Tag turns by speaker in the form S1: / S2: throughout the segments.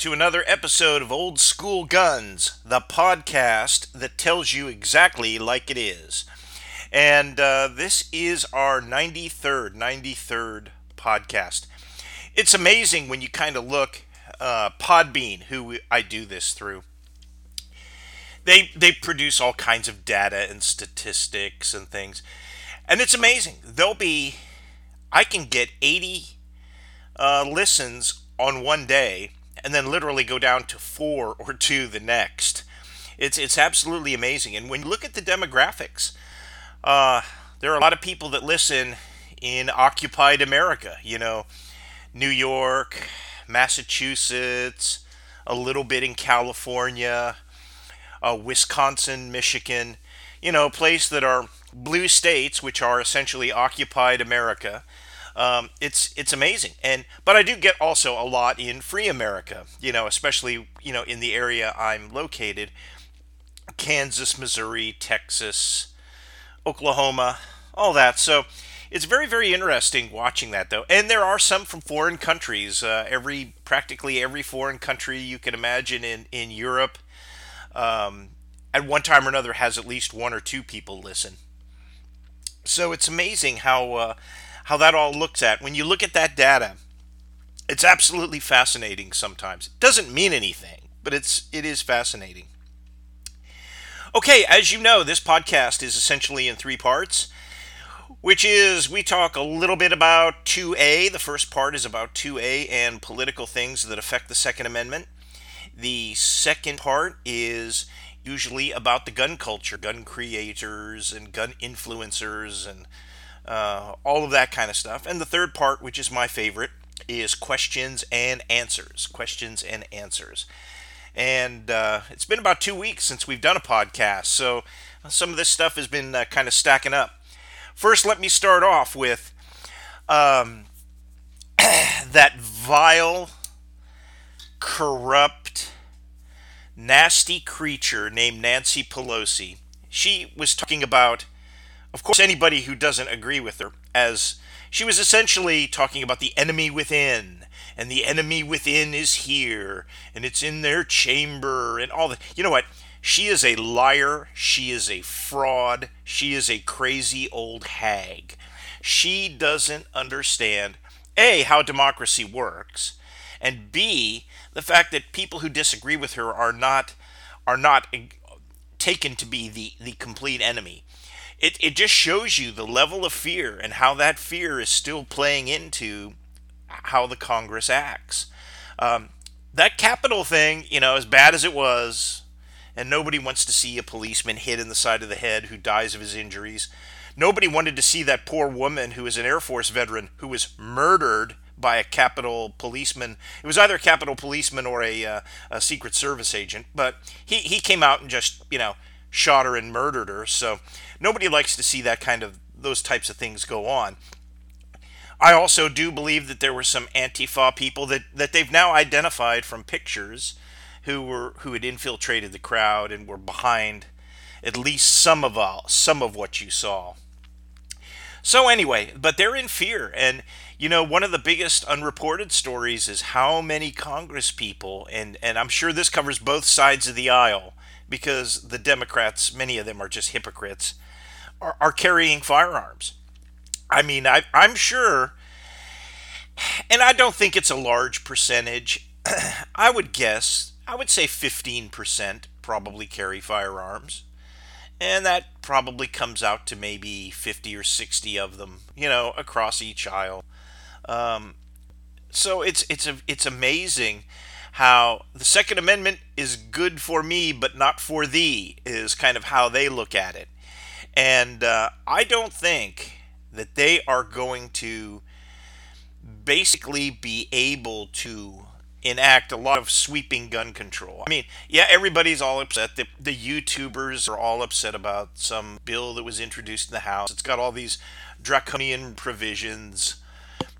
S1: to another episode of Old School Guns, the podcast that tells you exactly like it is. And uh, this is our 93rd, 93rd podcast. It's amazing when you kind of look, uh, Podbean, who I do this through. They, they produce all kinds of data and statistics and things. And it's amazing. They'll be, I can get 80 uh, listens on one day and then literally go down to four or two the next. It's, it's absolutely amazing. And when you look at the demographics, uh, there are a lot of people that listen in occupied America, you know, New York, Massachusetts, a little bit in California, uh, Wisconsin, Michigan, you know, place that are blue states, which are essentially occupied America. Um, it's it's amazing, and but I do get also a lot in free America, you know, especially you know in the area I'm located, Kansas, Missouri, Texas, Oklahoma, all that. So it's very very interesting watching that though, and there are some from foreign countries. Uh, every practically every foreign country you can imagine in in Europe, um, at one time or another has at least one or two people listen. So it's amazing how uh, how that all looks at when you look at that data. It's absolutely fascinating. Sometimes it doesn't mean anything, but it's it is fascinating. Okay, as you know, this podcast is essentially in three parts, which is we talk a little bit about 2A. The first part is about 2A and political things that affect the Second Amendment. The second part is usually about the gun culture, gun creators, and gun influencers, and uh, all of that kind of stuff. And the third part, which is my favorite, is questions and answers. Questions and answers. And uh, it's been about two weeks since we've done a podcast, so some of this stuff has been uh, kind of stacking up. First, let me start off with um, that vile, corrupt, nasty creature named Nancy Pelosi. She was talking about, of course, anybody who doesn't agree with her, as she was essentially talking about the enemy within and the enemy within is here, and it's in their chamber, and all that. You know what? She is a liar. She is a fraud. She is a crazy old hag. She doesn't understand, A, how democracy works, and B, the fact that people who disagree with her are not are not taken to be the, the complete enemy. It, it just shows you the level of fear and how that fear is still playing into how the Congress acts. Um, that Capitol thing, you know, as bad as it was, and nobody wants to see a policeman hit in the side of the head who dies of his injuries. Nobody wanted to see that poor woman who was an Air Force veteran who was murdered by a Capitol policeman. It was either a Capitol policeman or a, uh, a Secret Service agent, but he, he came out and just, you know, shot her and murdered her. So nobody likes to see that kind of those types of things go on. I also do believe that there were some Antifa people that, that they've now identified from pictures who were who had infiltrated the crowd and were behind at least some of all, some of what you saw. So anyway, but they're in fear and you know one of the biggest unreported stories is how many congress people and and I'm sure this covers both sides of the aisle because the Democrats many of them are just hypocrites are, are carrying firearms. I mean, I, I'm sure, and I don't think it's a large percentage. I would guess, I would say 15% probably carry firearms. And that probably comes out to maybe 50 or 60 of them, you know, across each aisle. Um, so it's it's a, it's amazing how the Second Amendment is good for me, but not for thee, is kind of how they look at it. And uh, I don't think that they are going to basically be able to enact a lot of sweeping gun control. I mean, yeah, everybody's all upset. The, the YouTubers are all upset about some bill that was introduced in the House. It's got all these draconian provisions.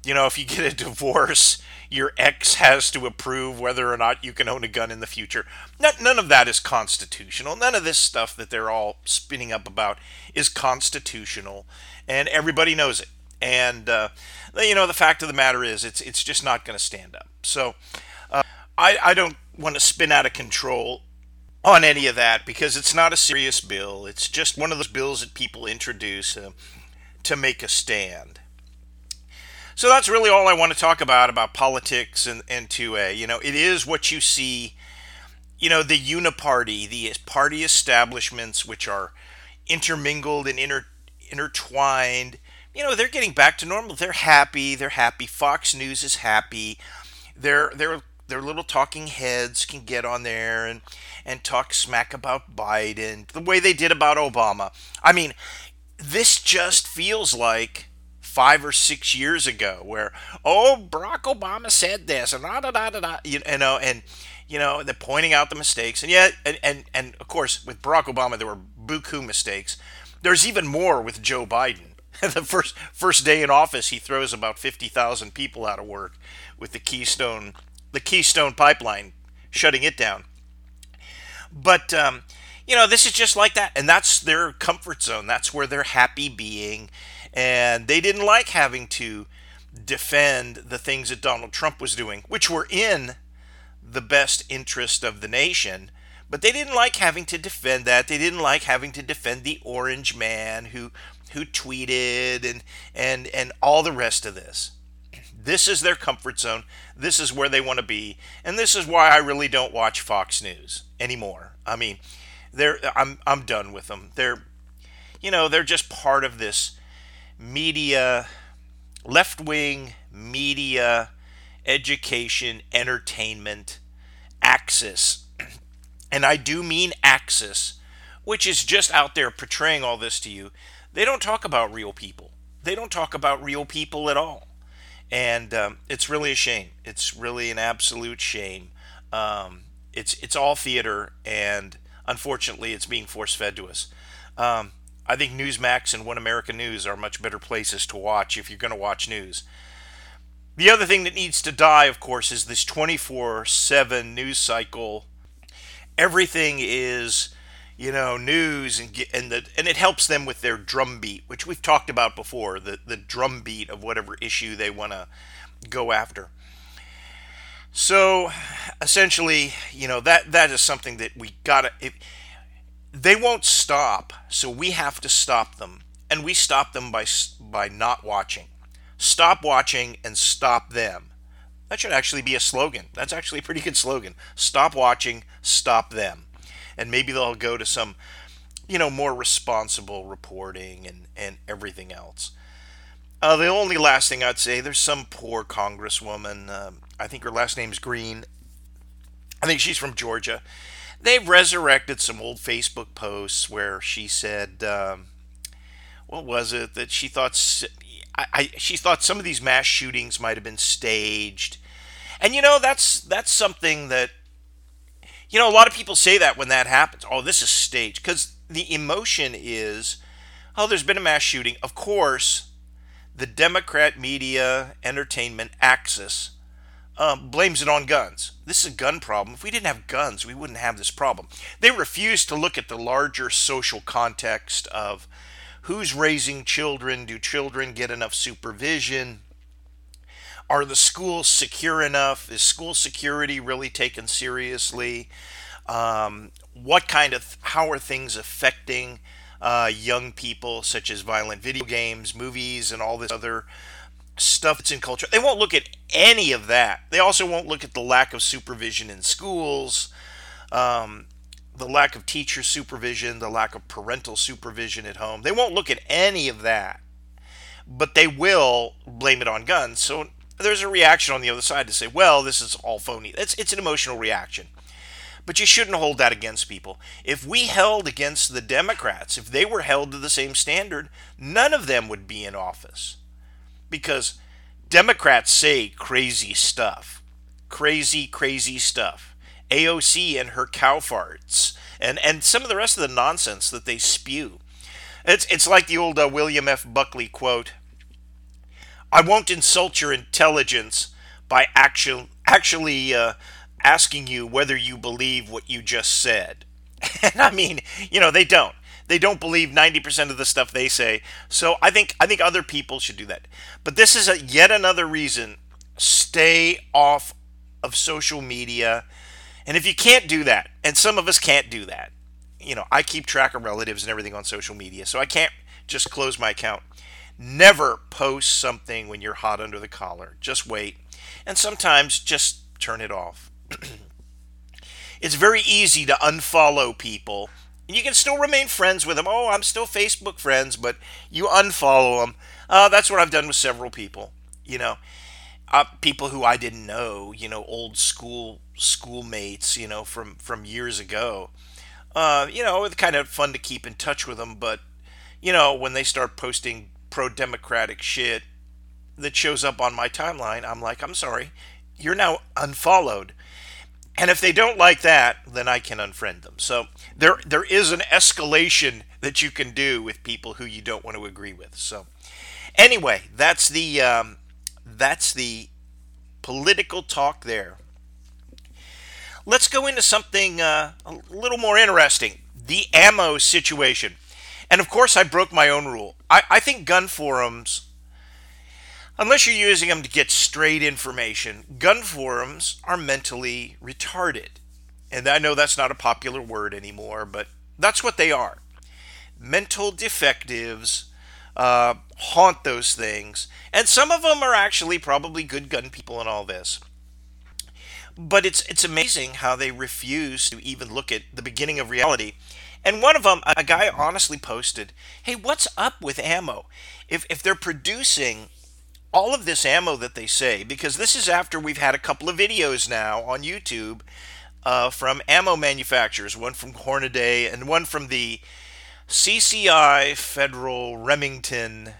S1: You know, if you get a divorce, your ex has to approve whether or not you can own a gun in the future. None of that is constitutional. None of this stuff that they're all spinning up about is constitutional and everybody knows it. And uh, you know, the fact of the matter is, it's it's just not going to stand up. So. Uh, I, I don't want to spin out of control on any of that because it's not a serious bill. It's just one of those bills that people introduce uh, to make a stand. So that's really all I want to talk about about politics and, and 2A. You know, it is what you see, you know, the uniparty, the party establishments, which are intermingled and inter, intertwined. You know, they're getting back to normal. They're happy. They're happy. Fox News is happy. They're they're their little talking heads can get on there and and talk smack about Biden the way they did about Obama. I mean, this just feels like five or six years ago where oh Barack Obama said this and da da da da, you know and you know they're pointing out the mistakes and yet and, and and of course with Barack Obama there were buku mistakes. There's even more with Joe Biden. the first first day in office, he throws about fifty thousand people out of work with the Keystone the Keystone Pipeline, shutting it down. But um, you know, this is just like that, and that's their comfort zone. That's where they're happy being, and they didn't like having to defend the things that Donald Trump was doing, which were in the best interest of the nation. But they didn't like having to defend that. They didn't like having to defend the orange man who who tweeted and and and all the rest of this. This is their comfort zone. This is where they want to be. And this is why I really don't watch Fox News anymore. I mean, they're I'm I'm done with them. They're you know, they're just part of this media left-wing media education entertainment axis. And I do mean axis, which is just out there portraying all this to you. They don't talk about real people. They don't talk about real people at all and um, it's really a shame. It's really an absolute shame. Um, it's it's all theater, and unfortunately, it's being force fed to us. Um, I think Newsmax and One American News are much better places to watch if you're going to watch news. The other thing that needs to die, of course, is this 24 7 news cycle. Everything is you know, news and and the and it helps them with their drumbeat, which we've talked about before, the the drumbeat of whatever issue they want to go after. So, essentially, you know that that is something that we gotta. If, they won't stop, so we have to stop them, and we stop them by by not watching. Stop watching and stop them. That should actually be a slogan. That's actually a pretty good slogan. Stop watching, stop them and maybe they'll go to some you know more responsible reporting and and everything else uh, the only last thing I'd say, there's some poor congresswoman. Um, I think her last name's Green. I think she's from Georgia. They've resurrected some old Facebook posts where she said, um, "What was it that she thought? I, I, she thought some of these mass shootings might have been staged." And you know, that's that's something that you know, a lot of people say that when that happens. Oh, this is staged. Because the emotion is, oh, there's been a mass shooting. Of course, the Democrat media entertainment axis um, blames it on guns. This is a gun problem. If we didn't have guns, we wouldn't have this problem. They refuse to look at the larger social context of who's raising children, do children get enough supervision, are the schools secure enough? Is school security really taken seriously? Um, what kind of, how are things affecting uh, young people, such as violent video games, movies, and all this other stuff that's in culture? They won't look at any of that. They also won't look at the lack of supervision in schools, um, the lack of teacher supervision, the lack of parental supervision at home. They won't look at any of that but they will blame it on guns. So there's a reaction on the other side to say, well, this is all phony. It's, it's an emotional reaction. But you shouldn't hold that against people. If we held against the Democrats, if they were held to the same standard, none of them would be in office. Because Democrats say crazy stuff. Crazy, crazy stuff. AOC and her cow farts. And, and some of the rest of the nonsense that they spew. It's, it's like the old uh, William F. Buckley quote I won't insult your intelligence by actual, actually uh, asking you whether you believe what you just said. and I mean, you know, they don't. They don't believe 90% of the stuff they say. So I think I think other people should do that. But this is a, yet another reason stay off of social media. And if you can't do that, and some of us can't do that, you know, I keep track of relatives and everything on social media, so I can't just close my account. Never post something when you're hot under the collar. Just wait. And sometimes just turn it off. it's very easy to unfollow people. And you can still remain friends with them. Oh, I'm still Facebook friends, but you unfollow them. Uh, that's what I've done with several people. You know, uh, people who I didn't know. You know, old school schoolmates. You know, from from years ago. Uh, you know, it's kind of fun to keep in touch with them, but you know, when they start posting pro-democratic shit that shows up on my timeline, I'm like, I'm sorry, you're now unfollowed. And if they don't like that, then I can unfriend them. So there there is an escalation that you can do with people who you don't want to agree with. So anyway, that's the um, that's the political talk there. Let's go into something uh, a little more interesting: the ammo situation. And of course, I broke my own rule. I, I think gun forums Unless you're using them to get straight information, gun forums are mentally retarded. And I know that's not a popular word anymore, but that's what they are. Mental defectives uh, haunt those things, and some of them are actually probably good gun people and all this. But it's it's amazing how they refuse to even look at the beginning of reality. And one of them, a guy honestly posted, "Hey, what's up with ammo? If if they're producing all of this ammo that they say, because this is after we've had a couple of videos now on YouTube uh, from ammo manufacturers, one from Hornady and one from the CCI Federal Remington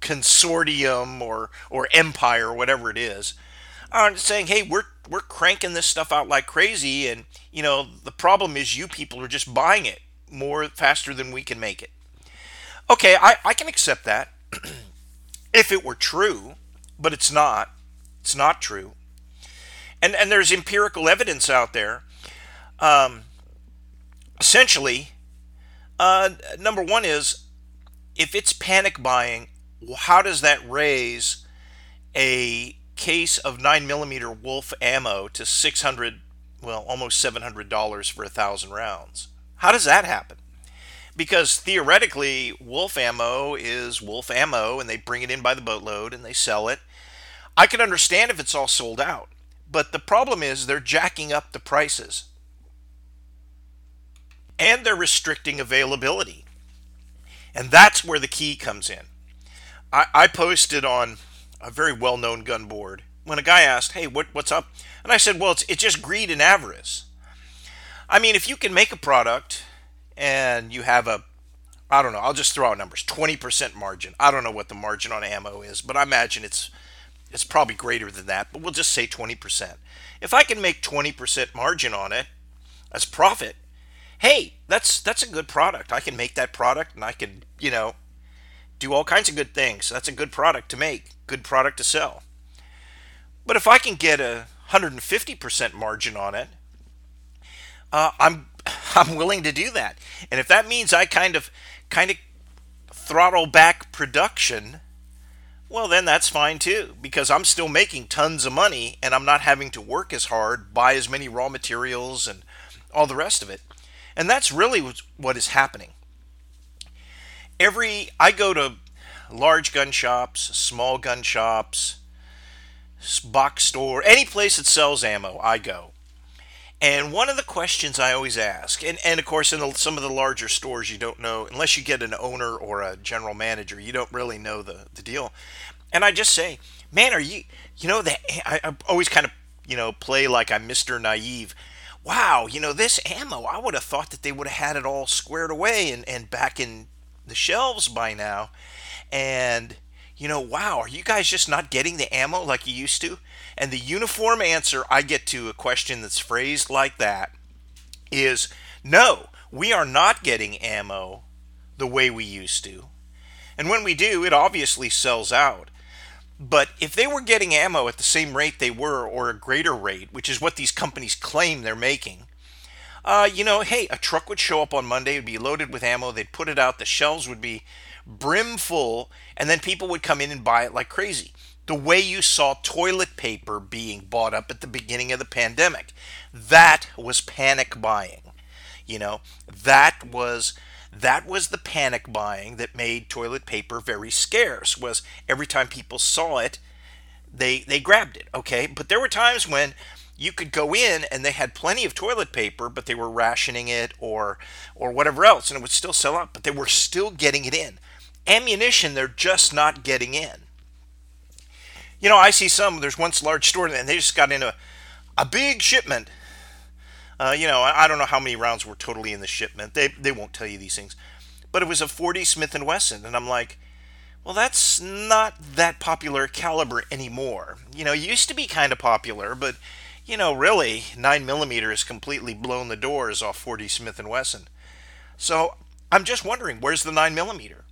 S1: Consortium or or Empire, whatever it is, are saying, "Hey, we're we're cranking this stuff out like crazy, and you know the problem is you people are just buying it more faster than we can make it." Okay, I, I can accept that. if it were true, but it's not. It's not true. And and there's empirical evidence out there. Um, essentially, uh, number one is if it's panic buying, how does that raise a case of nine millimeter Wolf ammo to six hundred, well, almost seven hundred dollars for a thousand rounds? How does that happen? because theoretically wolf ammo is wolf ammo and they bring it in by the boatload and they sell it i can understand if it's all sold out but the problem is they're jacking up the prices and they're restricting availability and that's where the key comes in i, I posted on a very well-known gun board when a guy asked hey what, what's up and i said well it's, it's just greed and avarice i mean if you can make a product and you have a I don't know, I'll just throw out numbers. 20% margin. I don't know what the margin on ammo is, but I imagine it's it's probably greater than that, but we'll just say 20%. If I can make 20% margin on it as profit, hey, that's that's a good product. I can make that product and I can, you know, do all kinds of good things. That's a good product to make, good product to sell. But if I can get a 150% margin on it, uh, I'm I'm willing to do that. And if that means I kind of kind of throttle back production, well then that's fine too because I'm still making tons of money and I'm not having to work as hard, buy as many raw materials and all the rest of it. And that's really what is happening. Every I go to large gun shops, small gun shops, box store, any place that sells ammo, I go. And one of the questions I always ask, and, and of course, in the, some of the larger stores, you don't know, unless you get an owner or a general manager, you don't really know the, the deal. And I just say, man, are you, you know, that I, I always kind of, you know, play like I'm Mr. Naive. Wow, you know, this ammo, I would have thought that they would have had it all squared away and, and back in the shelves by now. And, you know, wow, are you guys just not getting the ammo like you used to? And the uniform answer I get to a question that's phrased like that is no, we are not getting ammo the way we used to. And when we do, it obviously sells out. But if they were getting ammo at the same rate they were, or a greater rate, which is what these companies claim they're making, uh, you know, hey, a truck would show up on Monday, would be loaded with ammo, they'd put it out, the shelves would be brim full, and then people would come in and buy it like crazy. The way you saw toilet paper being bought up at the beginning of the pandemic. That was panic buying. You know, that was that was the panic buying that made toilet paper very scarce was every time people saw it they they grabbed it okay but there were times when you could go in and they had plenty of toilet paper but they were rationing it or or whatever else and it would still sell out but they were still getting it in ammunition they're just not getting in you know i see some there's one large store and they just got in a, a big shipment uh, you know I, I don't know how many rounds were totally in the shipment they, they won't tell you these things but it was a 40 smith and wesson and i'm like well, that's not that popular caliber anymore. You know, it used to be kind of popular, but you know, really, 9 millimeter has completely blown the doors off 40 Smith & Wesson. So I'm just wondering, where's the 9 millimeter?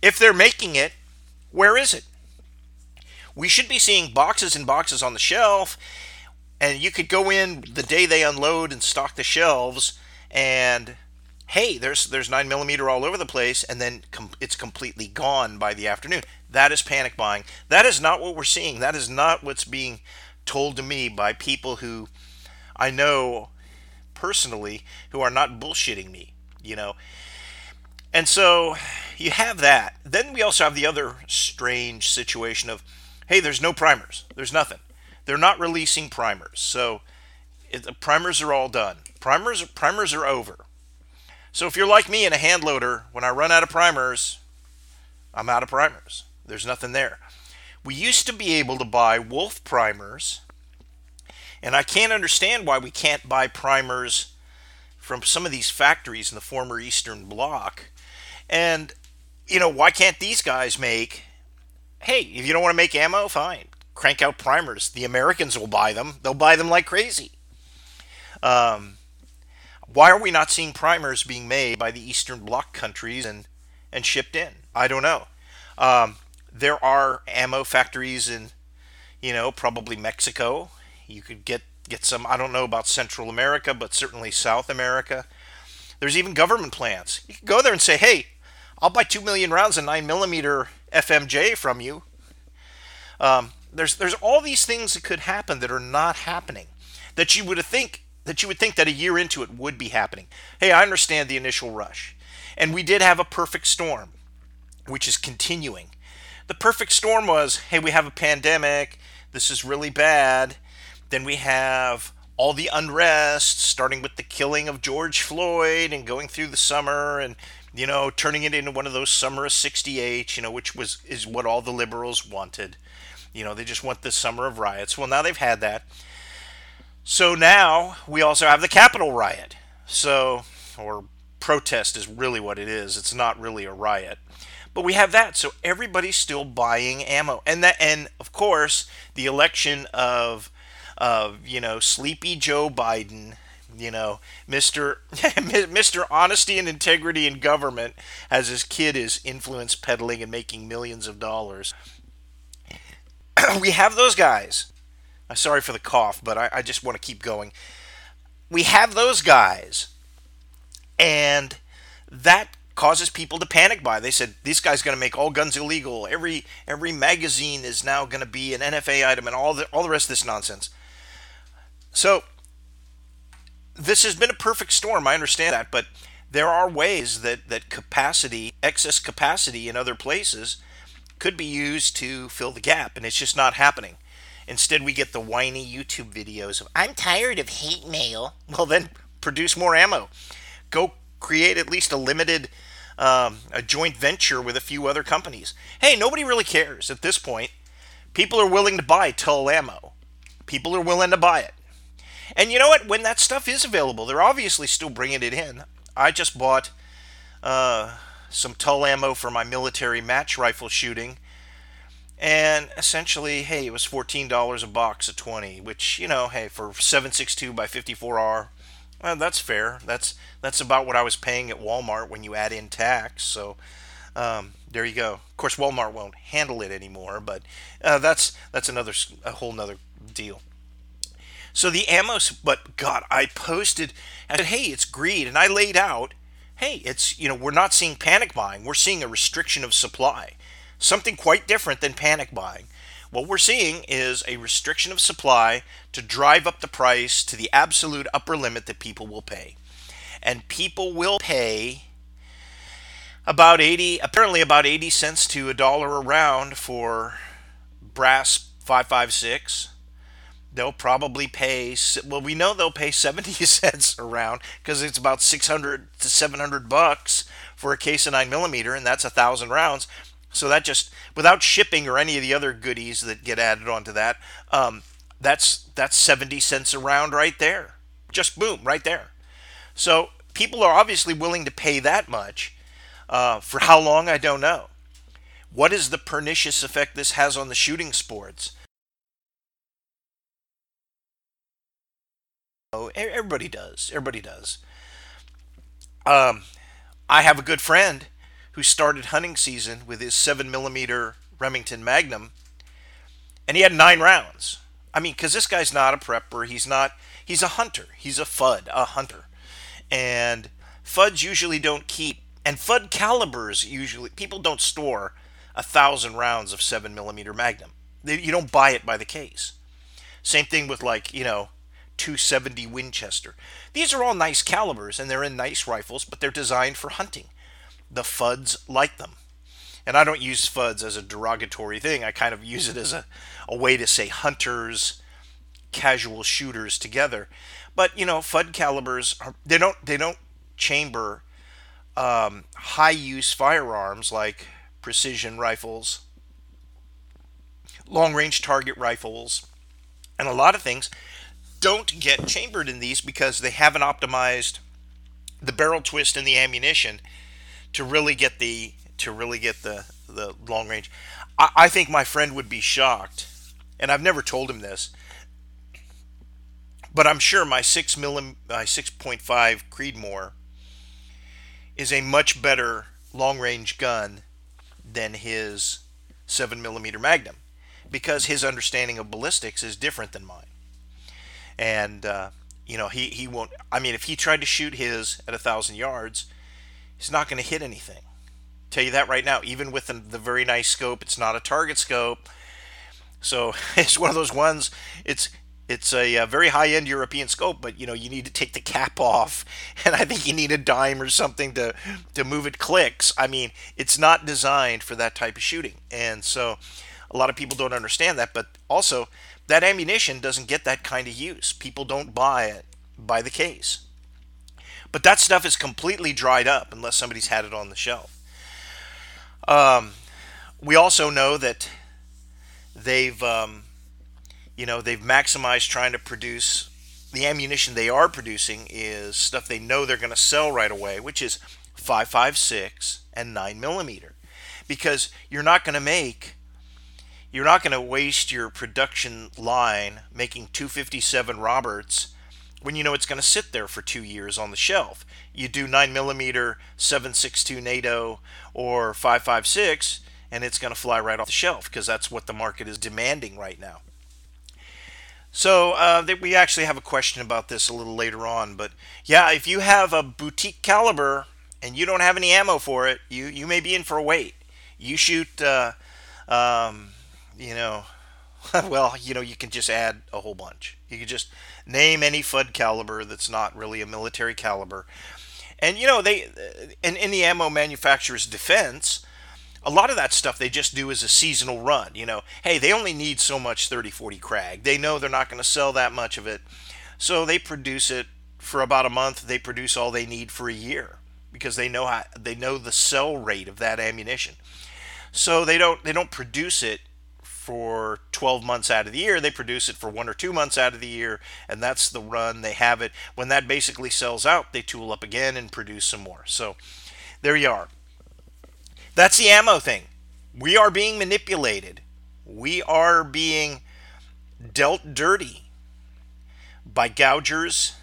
S1: If they're making it, where is it? We should be seeing boxes and boxes on the shelf, and you could go in the day they unload and stock the shelves, and hey, there's there's nine millimeter all over the place, and then com- it's completely gone by the afternoon. That is panic buying. That is not what we're seeing. That is not what's being told to me by people who I know personally who are not bullshitting me, you know. And so you have that. Then we also have the other strange situation of hey, there's no primers. There's nothing. They're not releasing primers. So it, the primers are all done. Primers primers are over. So if you're like me in a hand loader, when I run out of primers, I'm out of primers. There's nothing there. We used to be able to buy Wolf primers, and I can't understand why we can't buy primers from some of these factories in the former Eastern Bloc. And, you know, why can't these guys make, hey, if you don't want to make ammo, fine, crank out primers. The Americans will buy them, they'll buy them like crazy. Um, why are we not seeing primers being made by the Eastern Bloc countries and, and shipped in? I don't know. Um, there are ammo factories in, you know, probably Mexico. You could get get some. I don't know about Central America, but certainly South America. There's even government plants. You can go there and say, "Hey, I'll buy two million rounds of nine millimeter FMJ from you." Um, there's there's all these things that could happen that are not happening. That you would think that you would think that a year into it would be happening. Hey, I understand the initial rush, and we did have a perfect storm, which is continuing. The perfect storm was hey, we have a pandemic, this is really bad. Then we have all the unrest, starting with the killing of George Floyd and going through the summer and you know turning it into one of those summer of 68 you know which was is what all the liberals wanted. You know they just want the summer of riots. Well now they've had that. So now we also have the capitol riot. So or protest is really what it is. It's not really a riot. But we have that, so everybody's still buying ammo, and that, and of course, the election of, of you know, sleepy Joe Biden, you know, Mister Mister Honesty and Integrity in Government, as his kid is influence peddling and making millions of dollars. we have those guys. I'm sorry for the cough, but I, I just want to keep going. We have those guys, and that causes people to panic buy. They said this guy's going to make all guns illegal. Every every magazine is now going to be an NFA item, and all the all the rest of this nonsense. So this has been a perfect storm. I understand that, but there are ways that that capacity, excess capacity in other places, could be used to fill the gap, and it's just not happening. Instead, we get the whiny YouTube videos of "I'm tired of hate mail." Well, then produce more ammo. Go create at least a limited um, a joint venture with a few other companies. Hey, nobody really cares at this point. People are willing to buy Tula ammo. People are willing to buy it. And you know what? When that stuff is available, they're obviously still bringing it in. I just bought uh, some Tula ammo for my military match rifle shooting. And essentially, hey, it was $14 a box of 20, which, you know, hey, for 762 by 54R, well, that's fair. That's that's about what I was paying at Walmart when you add in tax. So um, there you go. Of course, Walmart won't handle it anymore, but uh, that's that's another a whole nother deal. So the ammo, but God, I posted. I said, "Hey, it's greed," and I laid out, "Hey, it's you know we're not seeing panic buying. We're seeing a restriction of supply." something quite different than panic buying. What we're seeing is a restriction of supply to drive up the price to the absolute upper limit that people will pay. And people will pay about 80 apparently about 80 cents to a dollar a round for brass 556 they'll probably pay well we know they'll pay 70 cents around because it's about 600 to 700 bucks for a case of 9 millimeter and that's a thousand rounds. So that just without shipping or any of the other goodies that get added onto that um, that's that's 70 cents a round right there. Just boom right there. So people are obviously willing to pay that much uh, for how long? I don't know. What is the pernicious effect this has on the shooting sports Oh, everybody does. Everybody does. Um, I have a good friend who started hunting season with his seven millimeter Remington Magnum, and he had nine rounds. I mean, because this guy's not a prepper. He's not. He's a hunter. He's a FUD, a hunter, and FUDs usually don't keep. And FUD calibers usually people don't store a thousand rounds of seven millimeter Magnum. You don't buy it by the case. Same thing with like you know 270 Winchester. These are all nice calibers and they're in nice rifles, but they're designed for hunting. The FUDs like them. And I don't use FUDs as a derogatory thing. I kind of use it as a, a way to say hunters, casual shooters together. But you know, FUD calibers are, they don't they don't chamber um, high use firearms like precision rifles, long range target rifles, and a lot of things don't get chambered in these because they haven't optimized the barrel twist and the ammunition to really get the to really get the the long range. I, I think my friend would be shocked, and I've never told him this, but I'm sure my six millim my six point five Creedmoor is a much better long range gun than his seven millimeter Magnum because his understanding of ballistics is different than mine and uh, you know he he won't. I mean, if he tried to shoot his at a thousand yards, he's not going to hit anything. Tell you that right now. Even with the, the very nice scope, it's not a target scope. So it's one of those ones. It's it's a, a, very high-end European scope, but you know you need to take the cap off, and I think you need a dime or something to to move it clicks. I mean, it's not designed for that type of shooting, and so a lot of people don't understand that. But also, that ammunition doesn't get that kind of use. People don't buy it by the case. But that stuff is completely dried up unless somebody's had it on the shelf. Um, we also know that they've, um, you know, they've maximized trying to produce the ammunition they are producing is stuff they know they're going to sell right away, which is 5.56 and 9 millimeter, because you're not going to make you're not going to waste your production line making 257 Roberts when you know it's going to sit there for two years on the shelf. You do 9mm 7.62 NATO or 5.56 and it's going to fly right off the shelf because that's what the market is demanding right now. So uh, we actually have a question about this a little later on, but yeah, if you have a boutique caliber and you don't have any ammo for it, you you may be in for a wait. You shoot uh, um, you know, well, you know, you can just add a whole bunch. You can just name any FUD caliber that's not really a military caliber. And you know, they uh, and in the ammo manufacturer's defense, a lot of that stuff they just do as a seasonal run. You know, hey, they only need so much 30 40 Krag. They know they're not going to sell that much of it. So they produce it for about a month. They produce all they need for a year because they know how they know the sell rate of that ammunition. So they don't they don't produce it for 12 months out of the year. They produce it for one or two months out of the year, and that's the run. They have it. When that basically sells out, they tool up again and produce some more. So there you are. That's the ammo thing. We are being manipulated. We are being dealt dirty by gougers,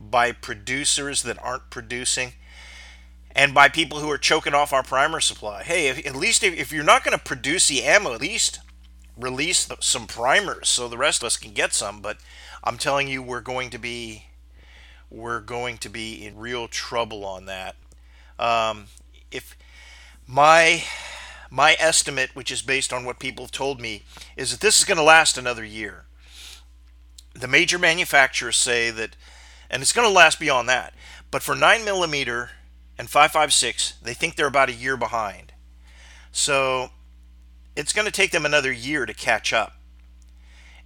S1: by producers that aren't producing and by people who are choking off our primer supply. Hey, if, at least if, if you're not going to produce the ammo, at least release the, some primers so the rest of us can get some. But I'm telling you, we're going to be we're going to be in real trouble on that. Um, if my My estimate, which is based on what people have told me, is that this is going to last another year. The major manufacturers say that, and it's going to last beyond that. But for 9 millimeter and 556, they think they're about a year behind. So it's going to take them another year to catch up.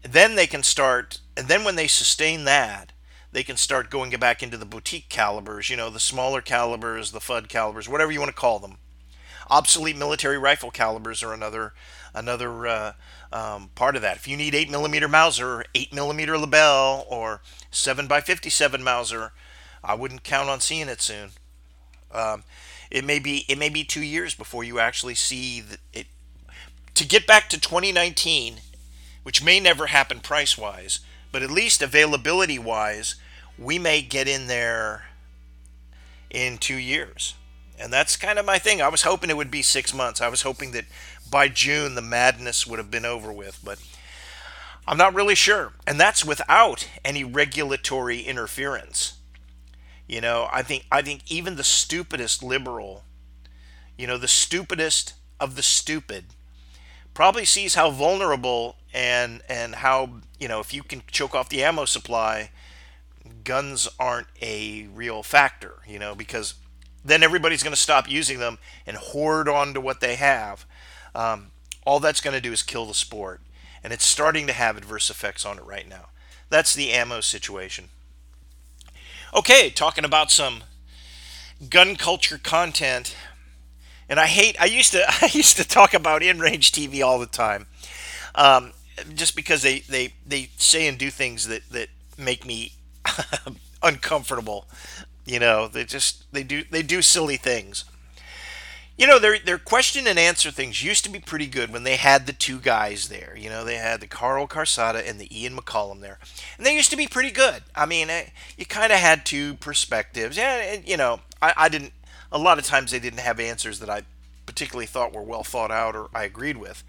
S1: Then they can start, and then when they sustain that, they can start going back into the boutique calibers, you know, the smaller calibers, the FUD calibers, whatever you want to call them. Obsolete military rifle calibers are another another uh, um, part of that. If you need 8 millimeter Mauser, 8 millimeter Lebel, or 7 by 57 Mauser, I wouldn't count on seeing it soon. Um, it may be it may be two years before you actually see it. To get back to 2019, which may never happen price wise, but at least availability wise, we may get in there in two years. And that's kind of my thing. I was hoping it would be six months. I was hoping that by June the madness would have been over with, but I'm not really sure. And that's without any regulatory interference. You know, I think I think even the stupidest liberal, you know, the stupidest of the stupid, probably sees how vulnerable and and how you know if you can choke off the ammo supply, guns aren't a real factor. You know, because then everybody's going to stop using them and hoard on to what they have. Um, all that's going to do is kill the sport, and it's starting to have adverse effects on it right now. That's the ammo situation. Okay, talking about some gun culture content. And I hate. I used to. I used to talk about InRange TV all the time, um, just because they, they they say and do things that that make me uncomfortable. You know, they just they do they do silly things. You know, their their question and answer things used to be pretty good when they had the two guys there. You know, they had the Karl Kasarda and the Ian McCollum there, and they used to be pretty good. I mean, eh, you kind of had two perspectives. Yeah, you know, I, I didn't. A lot of times they didn't have answers that I particularly thought were well thought out or I agreed with,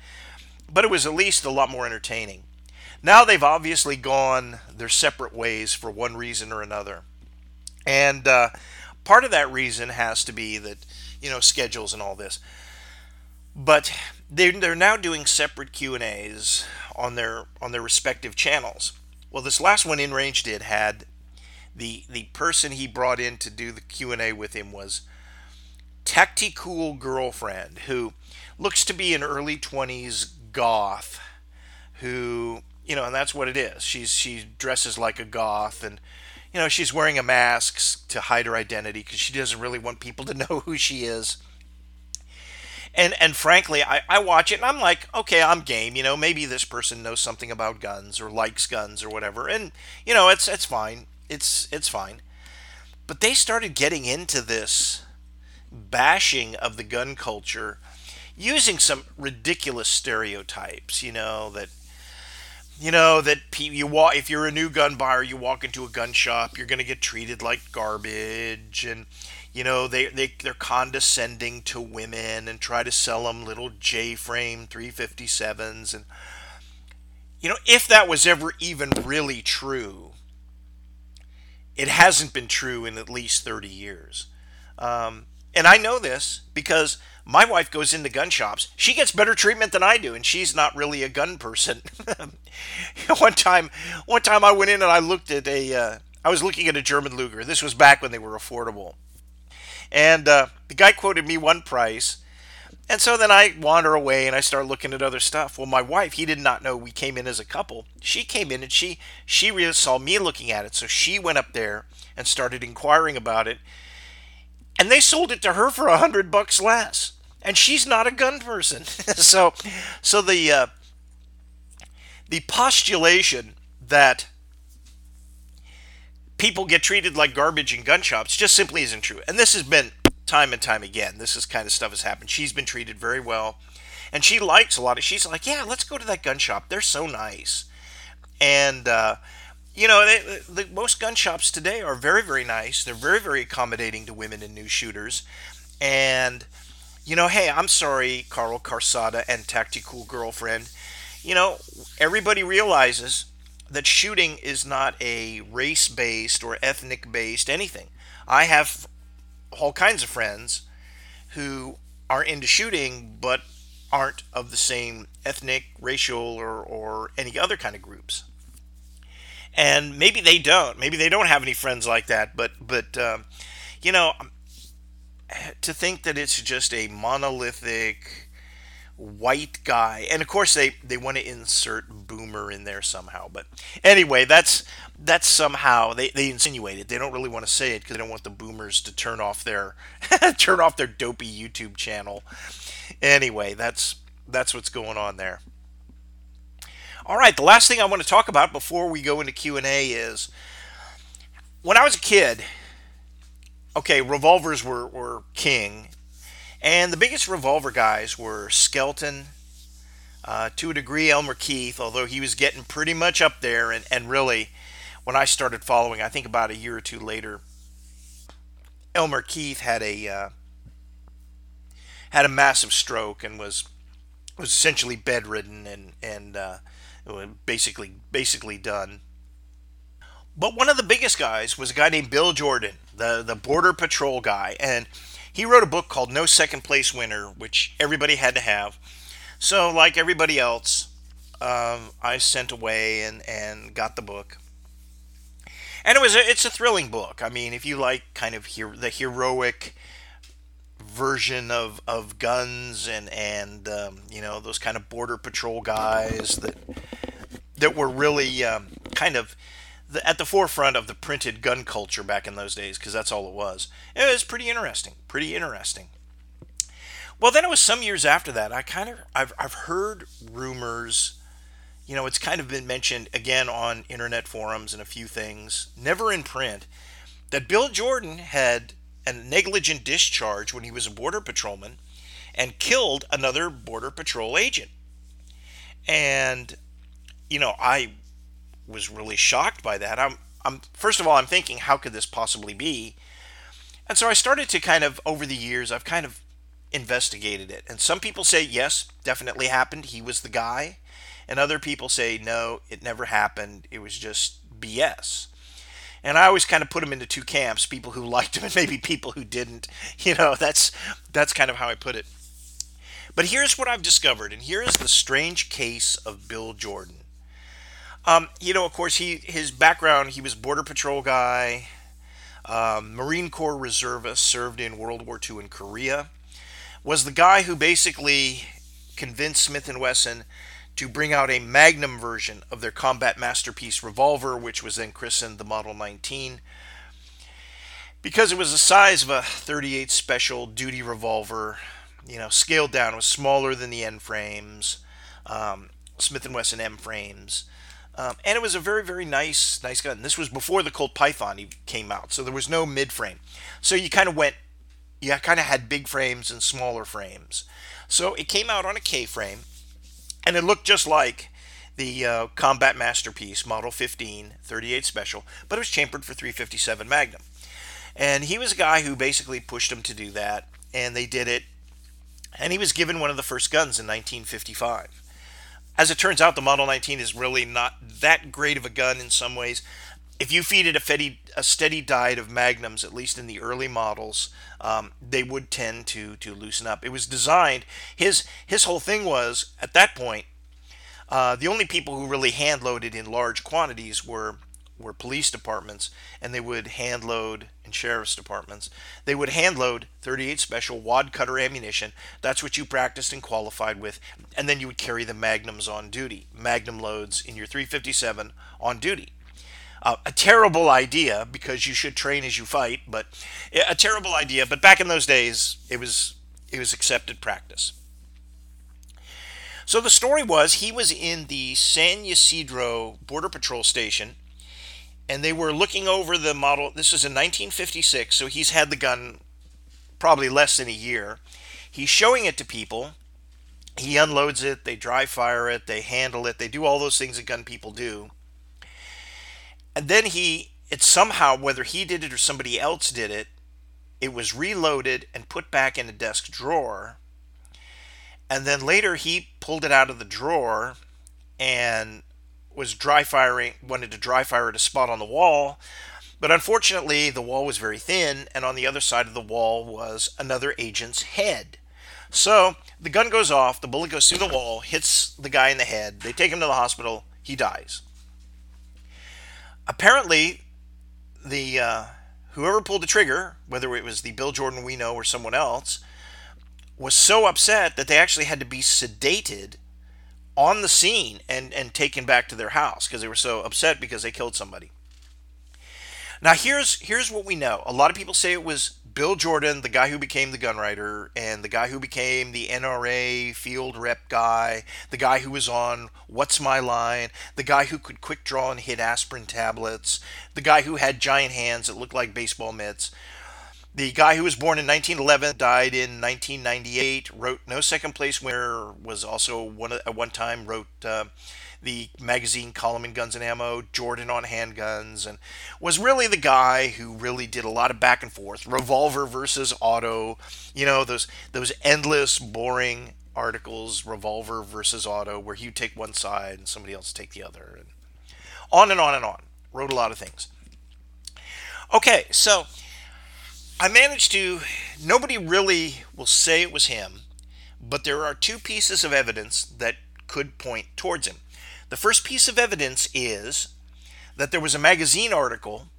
S1: but it was at least a lot more entertaining. Now they've obviously gone their separate ways for one reason or another, and uh, part of that reason has to be that you know schedules and all this. But they're, they're now doing separate Q and A's on their on their respective channels. Well, this last one InRange did had the the person he brought in to do the Q and A with him was Tacticool girlfriend who looks to be an early 20s goth who you know and that's what it is she's she dresses like a goth and you know, she's wearing a mask to hide her identity because she doesn't really want people to know who she is. And and frankly, I, I watch it and I'm like, okay, I'm game. You know, maybe this person knows something about guns or likes guns or whatever, and you know, it's it's fine. It's it's fine. But they started getting into this bashing of the gun culture using some ridiculous stereotypes. You know that you know that you walk if you're a new gun buyer you walk into a gun shop you're going to get treated like garbage and you know they, they they're condescending to women and try to sell them little j-frame 357s and you know if that was ever even really true it hasn't been true in at least 30 years. Um, and i know this because my wife goes into gun shops. She gets better treatment than I do, and she's not really a gun person. one time, one time I went in and I looked at a. Uh, I was looking at a German Luger. This was back when they were affordable, and uh, the guy quoted me one price. And so then I wander away and I start looking at other stuff. Well, my wife, he did not know we came in as a couple. She came in and she she really saw me looking at it, so she went up there and started inquiring about it and they sold it to her for a hundred bucks less and she's not a gun person. So so the uh, the postulation that people get treated like garbage in gun shops just simply isn't true. And this has been time and time again this is kind of stuff has happened. She's been treated very well. And she likes a lot of she's like yeah let's go to that gun shop. They're so nice. And uh, you know, they, the, most gun shops today are very, very nice. They're very, very accommodating to women and new shooters. And, you know, hey, I'm sorry, Karl Kasarda and Tactical Girlfriend. You know, everybody realizes that shooting is not a race based or ethnic based anything. I have all kinds of friends who are into shooting, but aren't of the same ethnic, racial, or, or any other kind of groups. And maybe they don't. Maybe they don't have any friends like that. But but um, you know, to think that it's just a monolithic white guy. And of course they they want to insert boomer in there somehow. But anyway that's that's somehow they, they insinuate it. They don't really want to say it because they don't want the boomers to turn off their turn off their dopey youtube channel. Anyway that's that's what's going on there. All right the last thing i want to talk about before we go into q&a is when i was a kid okay revolvers were, were king and the biggest revolver guys were Skelton, uh, to a degree Elmer Keith, although he was getting pretty much up there. And, and really, when I started following, I think about a year or two later, Elmer Keith had a uh, had a massive stroke and was was essentially bedridden and and uh, basically basically done. But one of the biggest guys was a guy named Bill Jordan, the the border patrol guy, and he wrote a book called No Second Place Winner, which everybody had to have. So, like everybody else, um, I sent away and, and got the book. And it was a, it's a thrilling book. I mean, if you like kind of the heroic version of, of guns and and um, you know those kind of border patrol guys that that were really um, kind of the, at the forefront of the printed gun culture back in those days, because that's all it was. It was pretty interesting, pretty interesting. Well, then it was some years after that. I kind of I've I've heard rumors. You know, it's kind of been mentioned again on internet forums and a few things, never in print, that Bill Jordan had a negligent discharge when he was a border patrolman and killed another border patrol agent. And you know, I was really shocked by that. I'm, I'm first of all, I'm thinking, how could this possibly be? And so I started to kind of, over the years, I've kind of investigated it. And some people say, yes, definitely happened. He was the guy. And other people say, no, it never happened. It was just BS. And I always kind of put them into two camps: people who liked him and maybe people who didn't. You know, that's that's kind of how I put it. But here's what I've discovered, and here is the strange case of Bill Jordan. Um, you know, of course, he his background, he was border patrol guy, um, Marine Corps reservist, served in World War II in Korea, was the guy who basically convinced Smith and Wesson to bring out a Magnum version of their combat masterpiece revolver, which was then christened the Model 19. Because it was the size of a 38 special duty revolver, you know, scaled down, was smaller than the N frames, um, Smith and Wesson M frames. Um, and it was a very, very nice, nice gun. This was before the Colt Python came out, so there was no mid frame. So you kind of went, you kind of had big frames and smaller frames. So it came out on a K frame, and it looked just like the uh, Combat Masterpiece Model 15 38 Special, but it was chambered for 357 Magnum. And he was a guy who basically pushed them to do that, and they did it. And he was given one of the first guns in 1955. As it turns out, the Model 19 is really not that great of a gun in some ways. If you feed it a steady, a steady diet of magnums, at least in the early models, um, they would tend to to loosen up. It was designed. His his whole thing was at that point, uh, the only people who really hand loaded in large quantities were were police departments, and they would hand load in sheriff's departments. They would hand load 38 special wad cutter ammunition. That's what you practiced and qualified with, and then you would carry the magnums on duty, magnum loads in your 357 on duty. Uh, a terrible idea because you should train as you fight, but a terrible idea. But back in those days, it was it was accepted practice. So the story was he was in the San Ysidro Border Patrol Station and they were looking over the model. This is in 1956, so he's had the gun probably less than a year. He's showing it to people. He unloads it, they dry fire it, they handle it, they do all those things that gun people do. And then he, it somehow, whether he did it or somebody else did it, it was reloaded and put back in a desk drawer. And then later he pulled it out of the drawer and was dry firing, wanted to dry fire at a spot on the wall, but unfortunately the wall was very thin, and on the other side of the wall was another agent's head. So the gun goes off, the bullet goes through the wall, hits the guy in the head. They take him to the hospital. He dies. Apparently, the uh, whoever pulled the trigger, whether it was the Bill Jordan we know or someone else, was so upset that they actually had to be sedated on the scene and, and taken back to their house because they were so upset because they killed somebody. Now here's here's what we know. A lot of people say it was Bill Jordan, the guy who became the gunwriter, and the guy who became the NRA field rep guy, the guy who was on What's My Line, the guy who could quick draw and hit aspirin tablets, the guy who had giant hands that looked like baseball mitts. The guy who was born in 1911 died in 1998. Wrote No Second Place Winner. Was also one at one time wrote uh, the magazine column in Guns and Ammo. Jordan on handguns, and was really the guy who really did a lot of back and forth. Revolver versus auto. You know those those endless boring articles. Revolver versus auto, where he'd take one side and somebody else take the other, and on and on and on. Wrote a lot of things. Okay, so I managed to, nobody really will say it was him, but there are two pieces of evidence that could point towards him. The first piece of evidence is that there was a magazine article,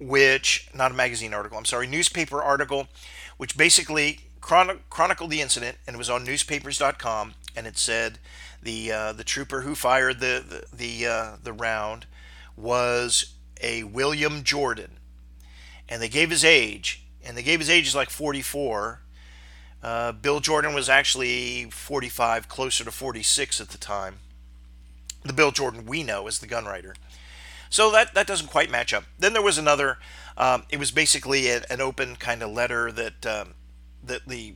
S1: which, not a magazine article, I'm sorry, newspaper article, which basically chron- chronicled the incident and it was on newspapers.com and it said the uh, the trooper who fired the the the, uh, the round was a William Jordan and they gave his age, and they gave his age is like 44. Uh, Bill Jordan was actually 45, closer to 46 at the time. The Bill Jordan we know is the gun writer. So that, that doesn't quite match up. Then there was another, um, it was basically a, an open kind of letter that, um, that the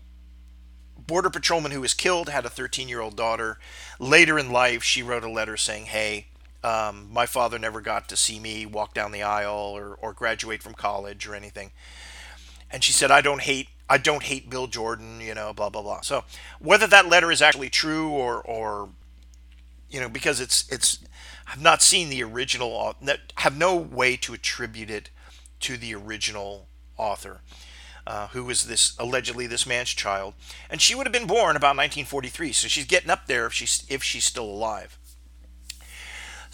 S1: border patrolman who was killed had a 13 year old daughter. Later in life, she wrote a letter saying, Hey, um, my father never got to see me walk down the aisle or, or graduate from college or anything. And she said, I don't hate I don't hate Bill Jordan, you know, blah blah blah. So whether that letter is actually true or or you know, because it's it's I've not seen the original have no way to attribute it to the original author. Uh, who was this allegedly this man's child, and she would have been born about 1943, so she's getting up there if she's if she's still alive.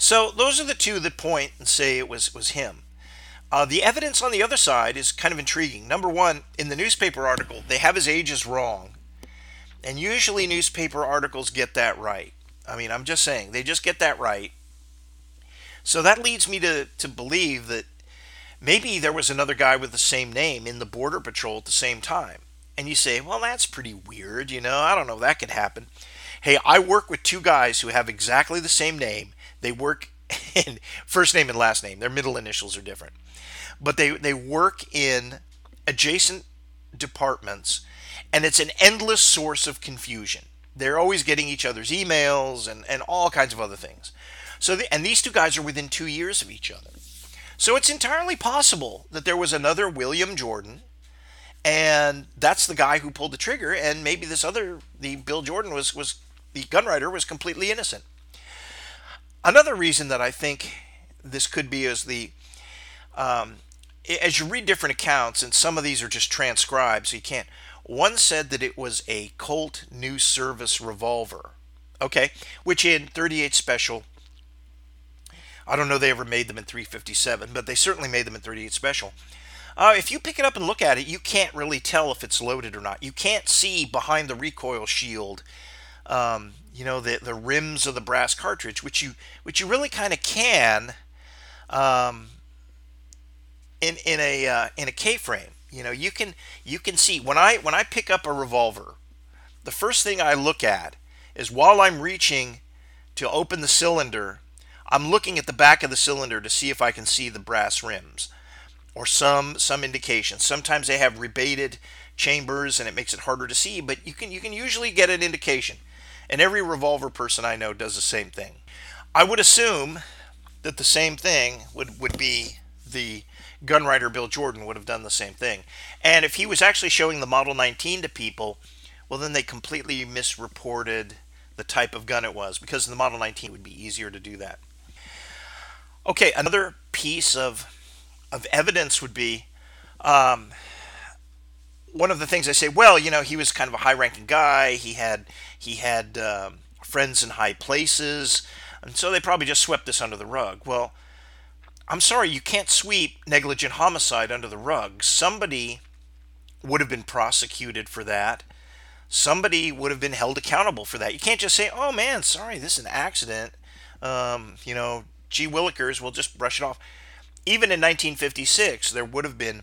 S1: So those are the two that point and say it was was him. Uh, the evidence on the other side is kind of intriguing. Number one, in the newspaper article, they have his ages wrong, and usually newspaper articles get that right. I mean, I'm just saying they just get that right. So that leads me to to believe that maybe there was another guy with the same name in the border patrol at the same time. And you say, well, that's pretty weird, you know. I don't know that could happen. Hey, I work with two guys who have exactly the same name they work in first name and last name. Their middle initials are different. But they, they work in adjacent departments, and it's an endless source of confusion. They're always getting each other's emails and, and all kinds of other things. So, the, and these two guys are within two years of each other. So it's entirely possible that there was another William Jordan, and that's the guy who pulled the trigger, and maybe this other, the Bill Jordan was was the gunwriter was completely innocent. Another reason that I think this could be is the um, as you read different accounts, and some of these are just transcribed, so you can't. One said that it was a Colt New Service revolver, okay, which in 38 Special. I don't know they ever made them in 357, but they certainly made them in 38 Special. Uh, if you pick it up and look at it, you can't really tell if it's loaded or not. You can't see behind the recoil shield um, you know the the rims of the brass cartridge, which you which you really kind of can um, in in a uh, in a K-frame. You know you can you can see when I when I pick up a revolver, the first thing I look at is while I'm reaching to open the cylinder, I'm looking at the back of the cylinder to see if I can see the brass rims or some some indication. Sometimes they have rebated chambers and it makes it harder to see, but you can you can usually get an indication. And every revolver person I know does the same thing. I would assume that the same thing would, would be the gun writer Bill Jordan would have done the same thing. And if he was actually showing the Model 19 to people, well, then they completely misreported the type of gun it was because the Model 19 would be easier to do that. Okay, another piece of of evidence would be um, one of the things I say, well, you know, he was kind of a high-ranking guy. He had he had um, friends in high places, and so they probably just swept this under the rug. Well, I'm sorry, you can't sweep negligent homicide under the rug. Somebody would have been prosecuted for that. Somebody would have been held accountable for that. You can't just say, "Oh man, sorry, this is an accident." Um, you know, gee willikers, we'll just brush it off. Even in 1956, there would have been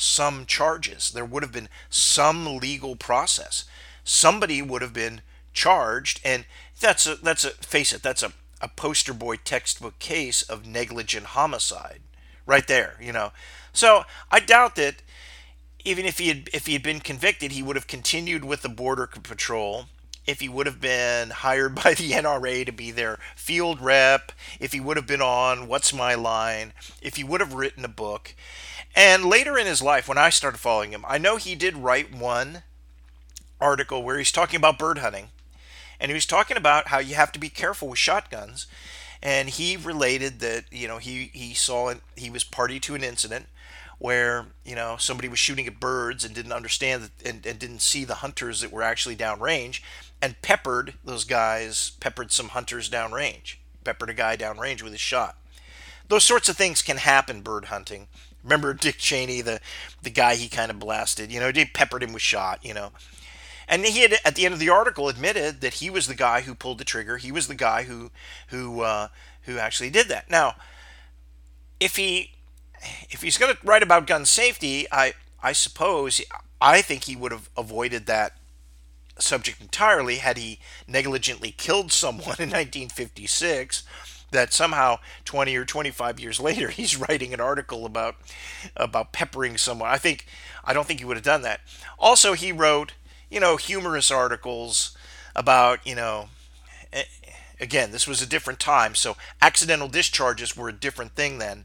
S1: some charges. There would have been some legal process. Somebody would have been charged, and that's a that's a face it, that's a a poster boy textbook case of negligent homicide right there you know so i doubt that even if he had if he had been convicted he would have continued with the border patrol if he would have been hired by the NRA to be their field rep, if he would have been on What's My Line, if he would have written a book. And later in his life, when I started following him, I know he did write one article where he's talking about bird hunting. And he was talking about how you have to be careful with shotguns. And he related that you know he he saw it, he was party to an incident where you know somebody was shooting at birds and didn't understand that, and, and didn't see the hunters that were actually downrange and peppered those guys peppered some hunters downrange peppered a guy downrange with his shot. Those sorts of things can happen bird hunting remember dick cheney the the guy he kind of blasted you know they peppered him with shot you know and he had, at the end of the article, admitted that he was the guy who pulled the trigger. He was the guy who who uh, who actually did that. Now, if he if he's going to write about gun safety, I I suppose I think he would have avoided that subject entirely had he negligently killed someone in 1956 that somehow 20 or 25 years later he's writing an article about about peppering someone. I think I don't think he would have done that. Also, he wrote you know, humorous articles about, you know, again, this was a different time, so accidental discharges were a different thing then.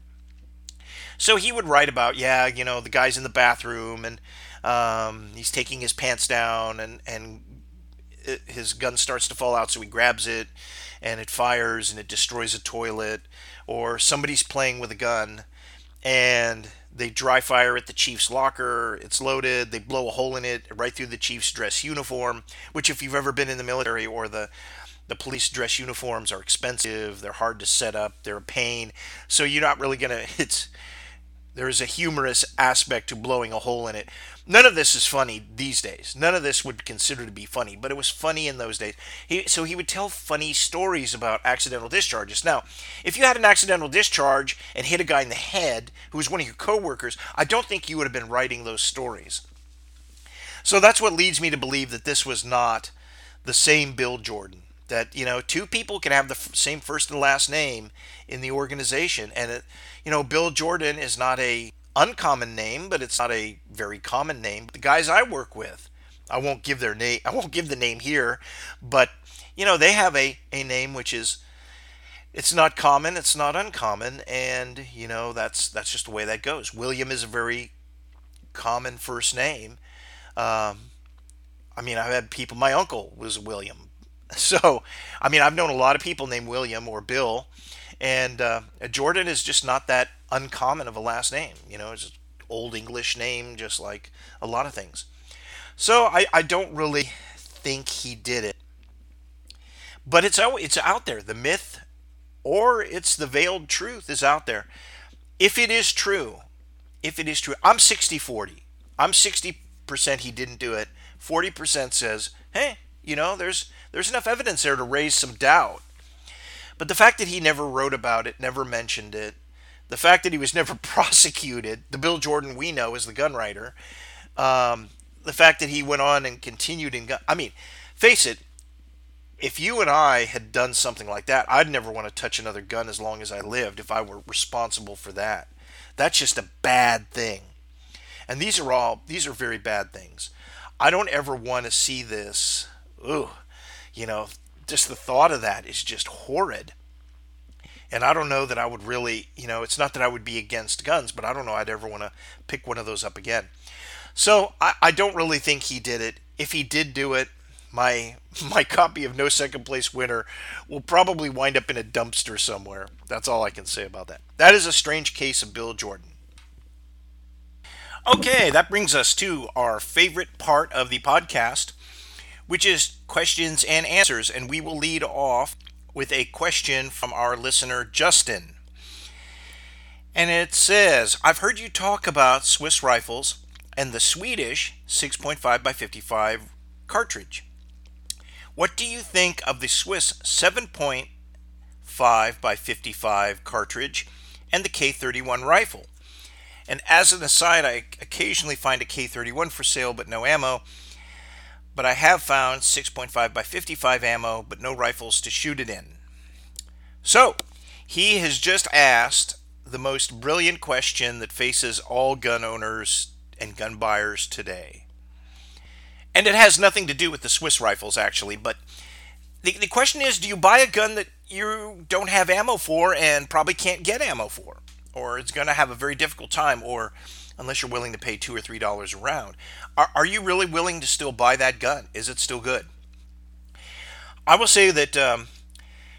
S1: So he would write about, yeah, you know, the guy's in the bathroom and um, he's taking his pants down and and his gun starts to fall out, so he grabs it and it fires and it destroys a toilet, or somebody's playing with a gun and they dry fire at the Chiefs' locker. It's loaded. They blow a hole in it right through the Chiefs' dress uniform, which, if you've ever been in the military or the the police dress uniforms are expensive. They're hard to set up. They're a pain. So you're not really gonna. It's there is a humorous aspect to blowing a hole in it. None of this is funny these days. None of this would consider to be funny, but it was funny in those days. He, so he would tell funny stories about accidental discharges. Now, if you had an accidental discharge and hit a guy in the head who was one of your coworkers, I don't think you would have been writing those stories. So that's what leads me to believe that this was not the same Bill Jordan. That you know, two people can have the f- same first and last name in the organization, and it, you know, Bill Jordan is not a uncommon name, but it's not a very common name. The guys I work with, I won't give their name. I won't give the name here, but you know they have a a name which is it's not common, it's not uncommon, and you know that's that's just the way that goes. William is a very common first name. Um, I mean, I've had people. My uncle was William, so I mean, I've known a lot of people named William or Bill, and uh, Jordan is just not that uncommon of a last name. You know, it's an old English name, just like a lot of things. So I, I don't really think he did it. But it's it's out there. The myth or it's the veiled truth is out there. If it is true, if it is true, I'm 60 40. I'm 60% he didn't do it. 40% says, hey, you know, there's there's enough evidence there to raise some doubt. But the fact that he never wrote about it, never mentioned it, the fact that he was never prosecuted, the Bill Jordan we know is the gun writer, um, the fact that he went on and continued in gun. I mean, face it, if you and I had done something like that, I'd never want to touch another gun as long as I lived if I were responsible for that. That's just a bad thing. And these are all these are very bad things. I don't ever want to see this. Ooh, you know, just the thought of that is just horrid. And I don't know that I would really, you know, it's not that I would be against guns, but I don't know I'd ever want to pick one of those up again. So I, I don't really think he did it. If he did do it, my my copy of No Second Place Winner will probably wind up in a dumpster somewhere. That's all I can say about that. That is a strange case of Bill Jordan. Okay, that brings us to our favorite part of the podcast, which is questions and answers. And we will lead off with a question from our listener, Justin. And it says, I've heard you talk about Swiss rifles and the Swedish 6.5 by 55 cartridge. What do you think of the Swiss 7.5 by 55 cartridge and the K31 rifle? And as an aside, I occasionally find a K31 for sale but no ammo. But I have found 6.5 by 55 ammo but no rifles to shoot it in. So, he has just asked the most brilliant question that faces all gun owners and gun buyers today. And it has nothing to do with the Swiss rifles, actually, but the, the question is do you buy a gun that you don't have ammo for and probably can't get ammo for? Or it's going to have a very difficult time, or unless you're willing to pay two or three dollars a round. Are, are you really willing to still buy that gun? Is it still good? I will say that, um,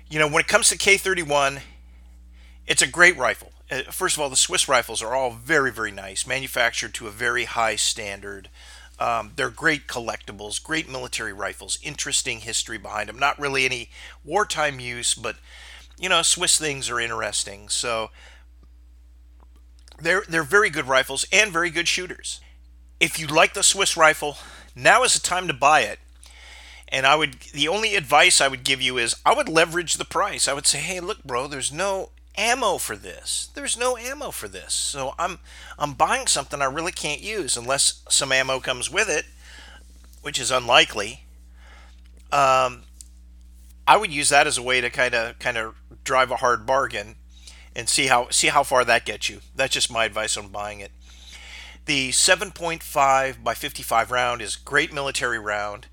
S1: you know, when it comes to K31, it's a great rifle. Uh, first of all, the Swiss rifles are all very, very nice, manufactured to a very high standard. Um, they're great collectibles, great military rifles, interesting history behind them. Not really any wartime use, but you know, Swiss things are interesting. So they're they're very good rifles and very good shooters. If you like the Swiss rifle, now is the time to buy it. And I would the only advice I would give you is I would leverage the price. I would say, "Hey, look, bro, there's no ammo for this. There's no ammo for this. So I'm I'm buying something I really can't use unless some ammo comes with it, which is unlikely. Um, I would use that as a way to kind of kind of drive a hard bargain and see how see how far that gets you. That's just my advice on buying it. The 7.5 by 55 round is great military round.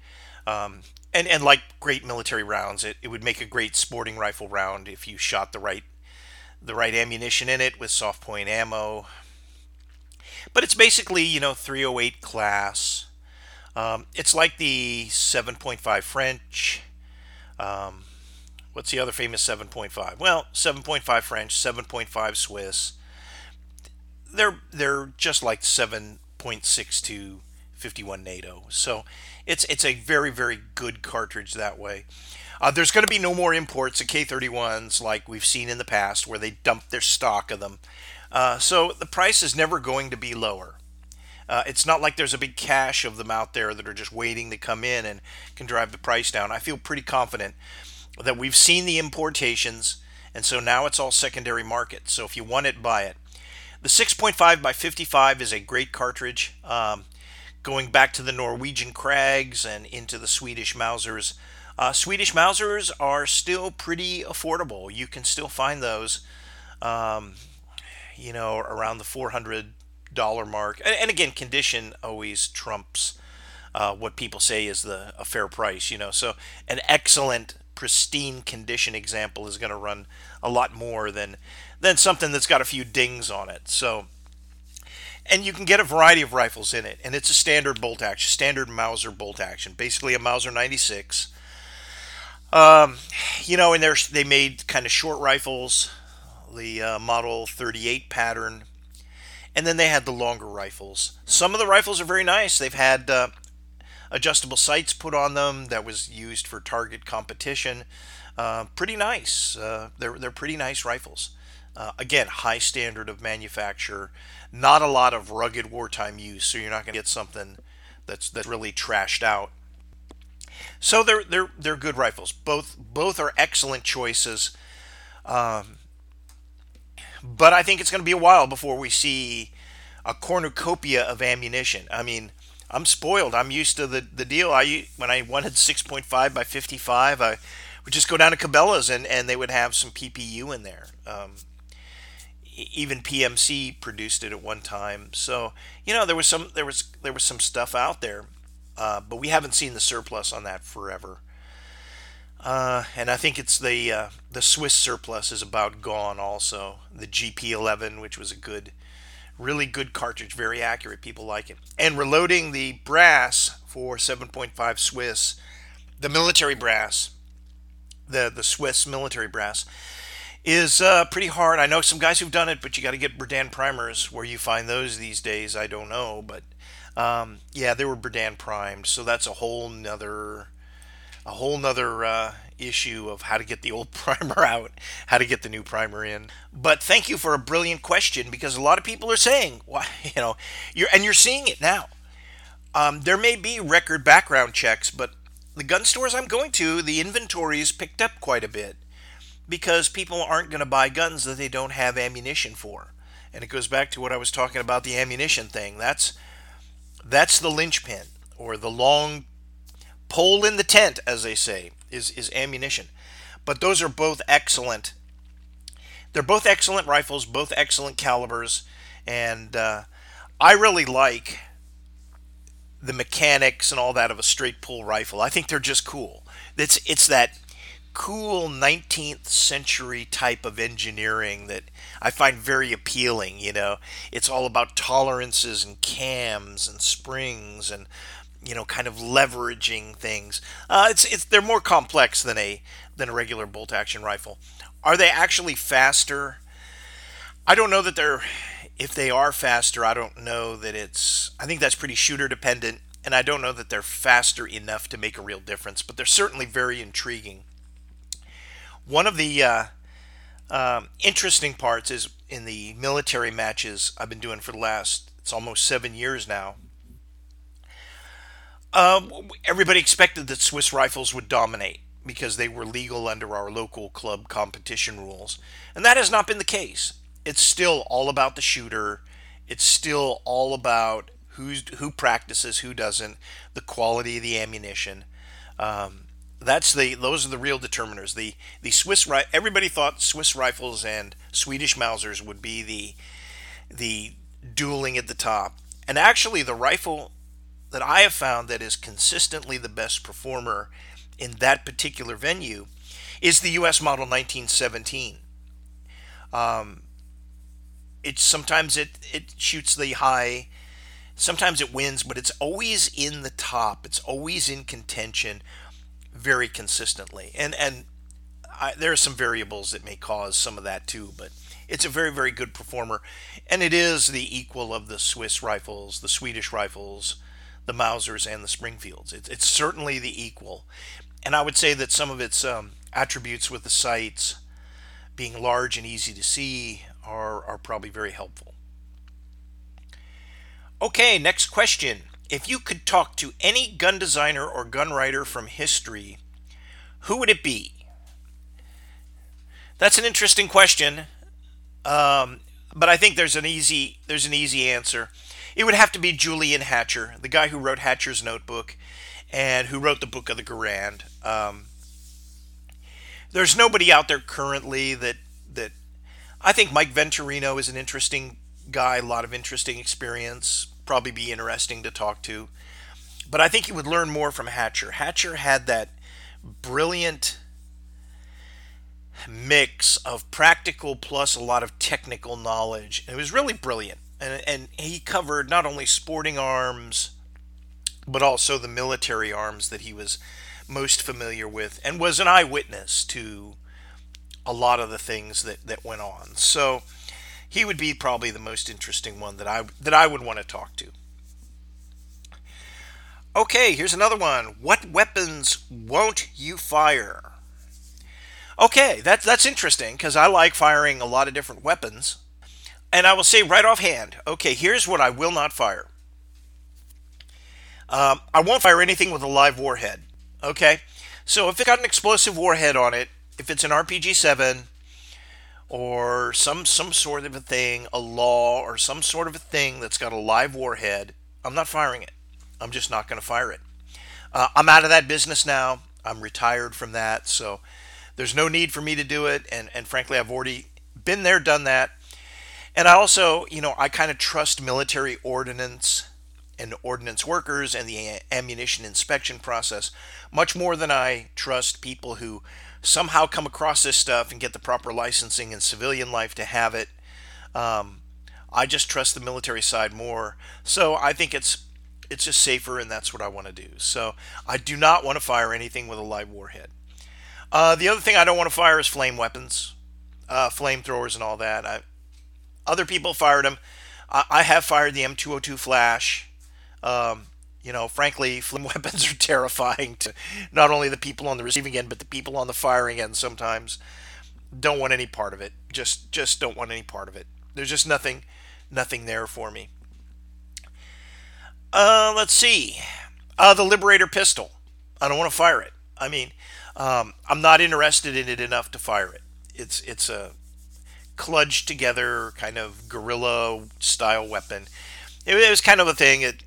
S1: Um, and, and like great military rounds, it, it would make a great sporting rifle round if you shot the right the right ammunition in it with soft point ammo. But it's basically, you know, 308 class. Um, it's like the 7.5 French. Um, what's the other famous 7.5? Well, 7.5 French, 7.5 Swiss. They're they're just like 7.62 51 NATO. So it's it's a very very good cartridge that way. Uh, there's going to be no more imports of K31s like we've seen in the past where they dump their stock of them. Uh, so the price is never going to be lower. Uh, it's not like there's a big cache of them out there that are just waiting to come in and can drive the price down. I feel pretty confident that we've seen the importations, and so now it's all secondary market. So if you want it, buy it. The 6.5 by 55 is a great cartridge. Um, going back to the Norwegian Krags and into the Swedish Mausers, uh, Swedish Mausers are still pretty affordable. You can still find those, um, you know, around the $400 mark. And, and again, condition always trumps uh, what people say is the a fair price. You know, so an excellent, pristine condition example is going to run a lot more than than something that's got a few dings on it. So and you can get a variety of rifles in it and it's a standard bolt action standard mauser bolt action basically a mauser 96 um, you know, and there's they made kind of short rifles, the uh, Model 38 pattern, and then they had the longer rifles. Some of the rifles are very nice. They've had uh, adjustable sights put on them that was used for target competition. Uh, pretty nice. Uh, they're they're pretty nice rifles. Uh, again, high standard of manufacture. Not a lot of rugged wartime use, so you're not going to get something that's that's really trashed out. So they're they're they're good rifles. Both both are excellent choices. Um, but I think it's going to be a while before we see a cornucopia of ammunition. I mean, I'm spoiled. I'm used to the, the deal. I when I wanted 6.5 by 55, I would just go down to Cabela's and, and they would have some PPU in there. Um, even PMC produced it at one time. So you know there was some there was there was some stuff out there. Uh, but we haven't seen the surplus on that forever. Uh, and I think it's the uh, the Swiss surplus is about gone. Also, the GP11, which was a good, really good cartridge, very accurate. People like it. And reloading the brass for 7.5 Swiss, the military brass, the the Swiss military brass, is uh, pretty hard. I know some guys who've done it, but you got to get Berdan primers. Where you find those these days, I don't know. But um, yeah, they were Berdan primed, so that's a whole nother a whole nother uh, issue of how to get the old primer out, how to get the new primer in. But thank you for a brilliant question because a lot of people are saying, why, you know, you're and you're seeing it now. Um, there may be record background checks, but the gun stores I'm going to, the inventory is picked up quite a bit because people aren't going to buy guns that they don't have ammunition for. And it goes back to what I was talking about the ammunition thing. That's that's the linchpin or the long pole in the tent, as they say, is, is ammunition. But those are both excellent. They're both excellent rifles, both excellent calibers, and uh, I really like the mechanics and all that of a straight pull rifle. I think they're just cool. It's it's that cool 19th century type of engineering that I find very appealing. You know, it's all about tolerances and cams and springs and you know, kind of leveraging things. Uh, it's it's they're more complex than a than a regular bolt action rifle. Are they actually faster? I don't know that they're. If they are faster, I don't know that it's. I think that's pretty shooter dependent, and I don't know that they're faster enough to make a real difference. But they're certainly very intriguing. One of the uh, um, interesting parts is in the military matches I've been doing for the last. It's almost seven years now um, everybody expected that Swiss rifles would dominate because they were legal under our local club competition rules. And that has not been the case. It's still all about the shooter. It's still all about who's who practices, who doesn't, the quality of the ammunition. Um, that's the those are the real determiners. The the Swiss everybody thought Swiss rifles and Swedish Mausers would be the the dueling at the top. And actually the rifle that I have found that is consistently the best performer in that particular venue is the U.S. model 1917. Um, it sometimes it it shoots the high, sometimes it wins, but it's always in the top. It's always in contention, very consistently. And and I, there are some variables that may cause some of that too, but it's a very very good performer, and it is the equal of the Swiss rifles, the Swedish rifles, the Mausers and the Springfields. It's, it's certainly the equal. And I would say that some of its um, attributes with the sights being large and easy to see are, are probably very helpful. Okay, next question. If you could talk to any gun designer or gun writer from history, who would it be? That's an interesting question, um, but I think there's an easy there's an easy answer. It would have to be Julian Hatcher, the guy who wrote Hatcher's Notebook and who wrote the Book of the Garand. Um, there's nobody out there currently that that I think Mike Venturino is an interesting guy, a lot of interesting experience, probably be interesting to talk to. But I think you would learn more from Hatcher. Hatcher had that brilliant mix of practical plus a lot of technical knowledge. And it was really brilliant and, and he covered not only sporting arms but also the military arms that he was most familiar with and was an eyewitness to a lot of the things that, that went on. So he would be probably the most interesting one that I that I would want to talk to. Okay, here's another one. What weapons won't you fire? Okay, that's that's interesting because I like firing a lot of different weapons. And I will say right offhand, okay, here's what I will not fire. Um, I won't fire anything with a live warhead. Okay, so if it's got an explosive warhead on it, if it's an RPG seven or some some sort of a thing, a law or some sort of a thing that's got a live warhead, I'm not firing it. I'm just not going to fire it. Uh, I'm out of that business now. I'm retired from that, so there's no need for me to do it. And and frankly, I've already been there, done that. And I also, you know, I kind of trust military ordnance and ordnance workers and the ammunition inspection process much more than I trust people who somehow come across this stuff and get the proper licensing in civilian life to have it. Um, I just trust the military side more. So I think it's it's just safer, and that's what I want to do. So I do not want to fire anything with a live warhead. Uh, the other thing I don't want to fire is flame weapons. uh, flamethrowers and all that. I, other people fired them. I, I have fired the M202 flash. Um, you know, frankly, flim weapons are terrifying to not only the people on the receiving end, but the people on the firing end sometimes. Don't want any part of it. Just just don't want any part of it. There's just nothing nothing there for me. Uh, let's see. Uh, the Liberator pistol. I don't want to fire it. I mean, um, I'm not interested in it enough to fire it. It's it's a kludged together kind of guerrilla style weapon. It, it was kind of a thing. It,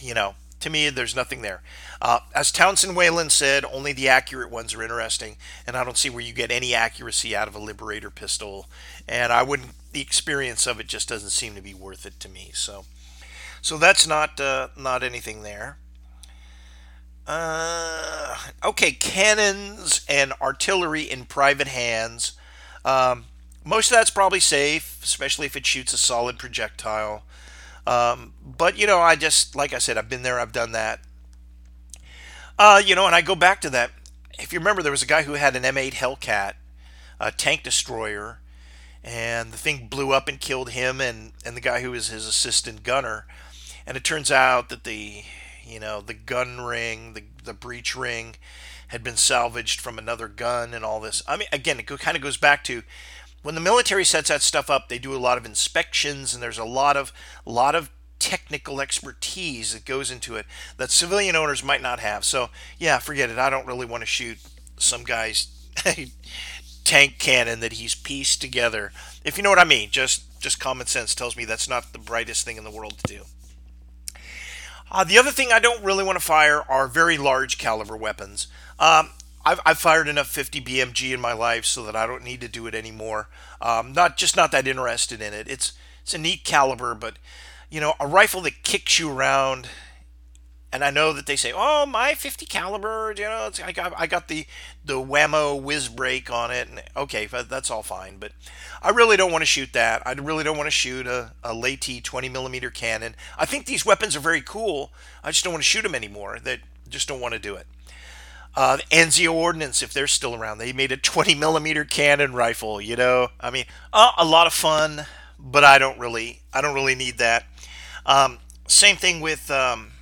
S1: you know, to me, there's nothing there. Uh, as Townsend Whelen said, only the accurate ones are interesting, and I don't see where you get any accuracy out of a Liberator pistol. And I wouldn't. The experience of it just doesn't seem to be worth it to me. So, so that's not uh, not anything there. Uh, okay, cannons and artillery in private hands. Um, most of that's probably safe, especially if it shoots a solid projectile. Um, but you know, I just like I said, I've been there, I've done that. Uh, you know, and I go back to that. If you remember, there was a guy who had an M8 Hellcat, a tank destroyer, and the thing blew up and killed him and and the guy who was his assistant gunner. And it turns out that the you know the gun ring, the the breech ring, had been salvaged from another gun and all this. I mean, again, it kind of goes back to when the military sets that stuff up, they do a lot of inspections and there's a lot of lot of technical expertise that goes into it that civilian owners might not have. So, yeah, forget it. I don't really want to shoot some guy's tank cannon that he's pieced together. If you know what I mean, just just common sense tells me that's not the brightest thing in the world to do. Uh, the other thing I don't really want to fire are very large caliber weapons. Um, I've, I've, fired enough 50 BMG in my life so that I don't need to do it anymore. Um, not just not that interested in it. It's it's a neat caliber, but you know, a rifle that kicks you around. And I know that they say, "Oh, my 50 caliber, you know, I got I got the the whammo whiz brake on it." And okay, that's all fine, but I really don't want to shoot that. I really don't want to shoot a, a Lahti 20 millimeter cannon. I think these weapons are very cool. I just don't want to shoot them anymore. That just don't want to do it. Uh, Anzio Ordnance, if they're still around, they made a 20 millimeter cannon rifle. You know, I mean, uh, a lot of fun, but I don't really, I don't really need that. Um, same thing with, um,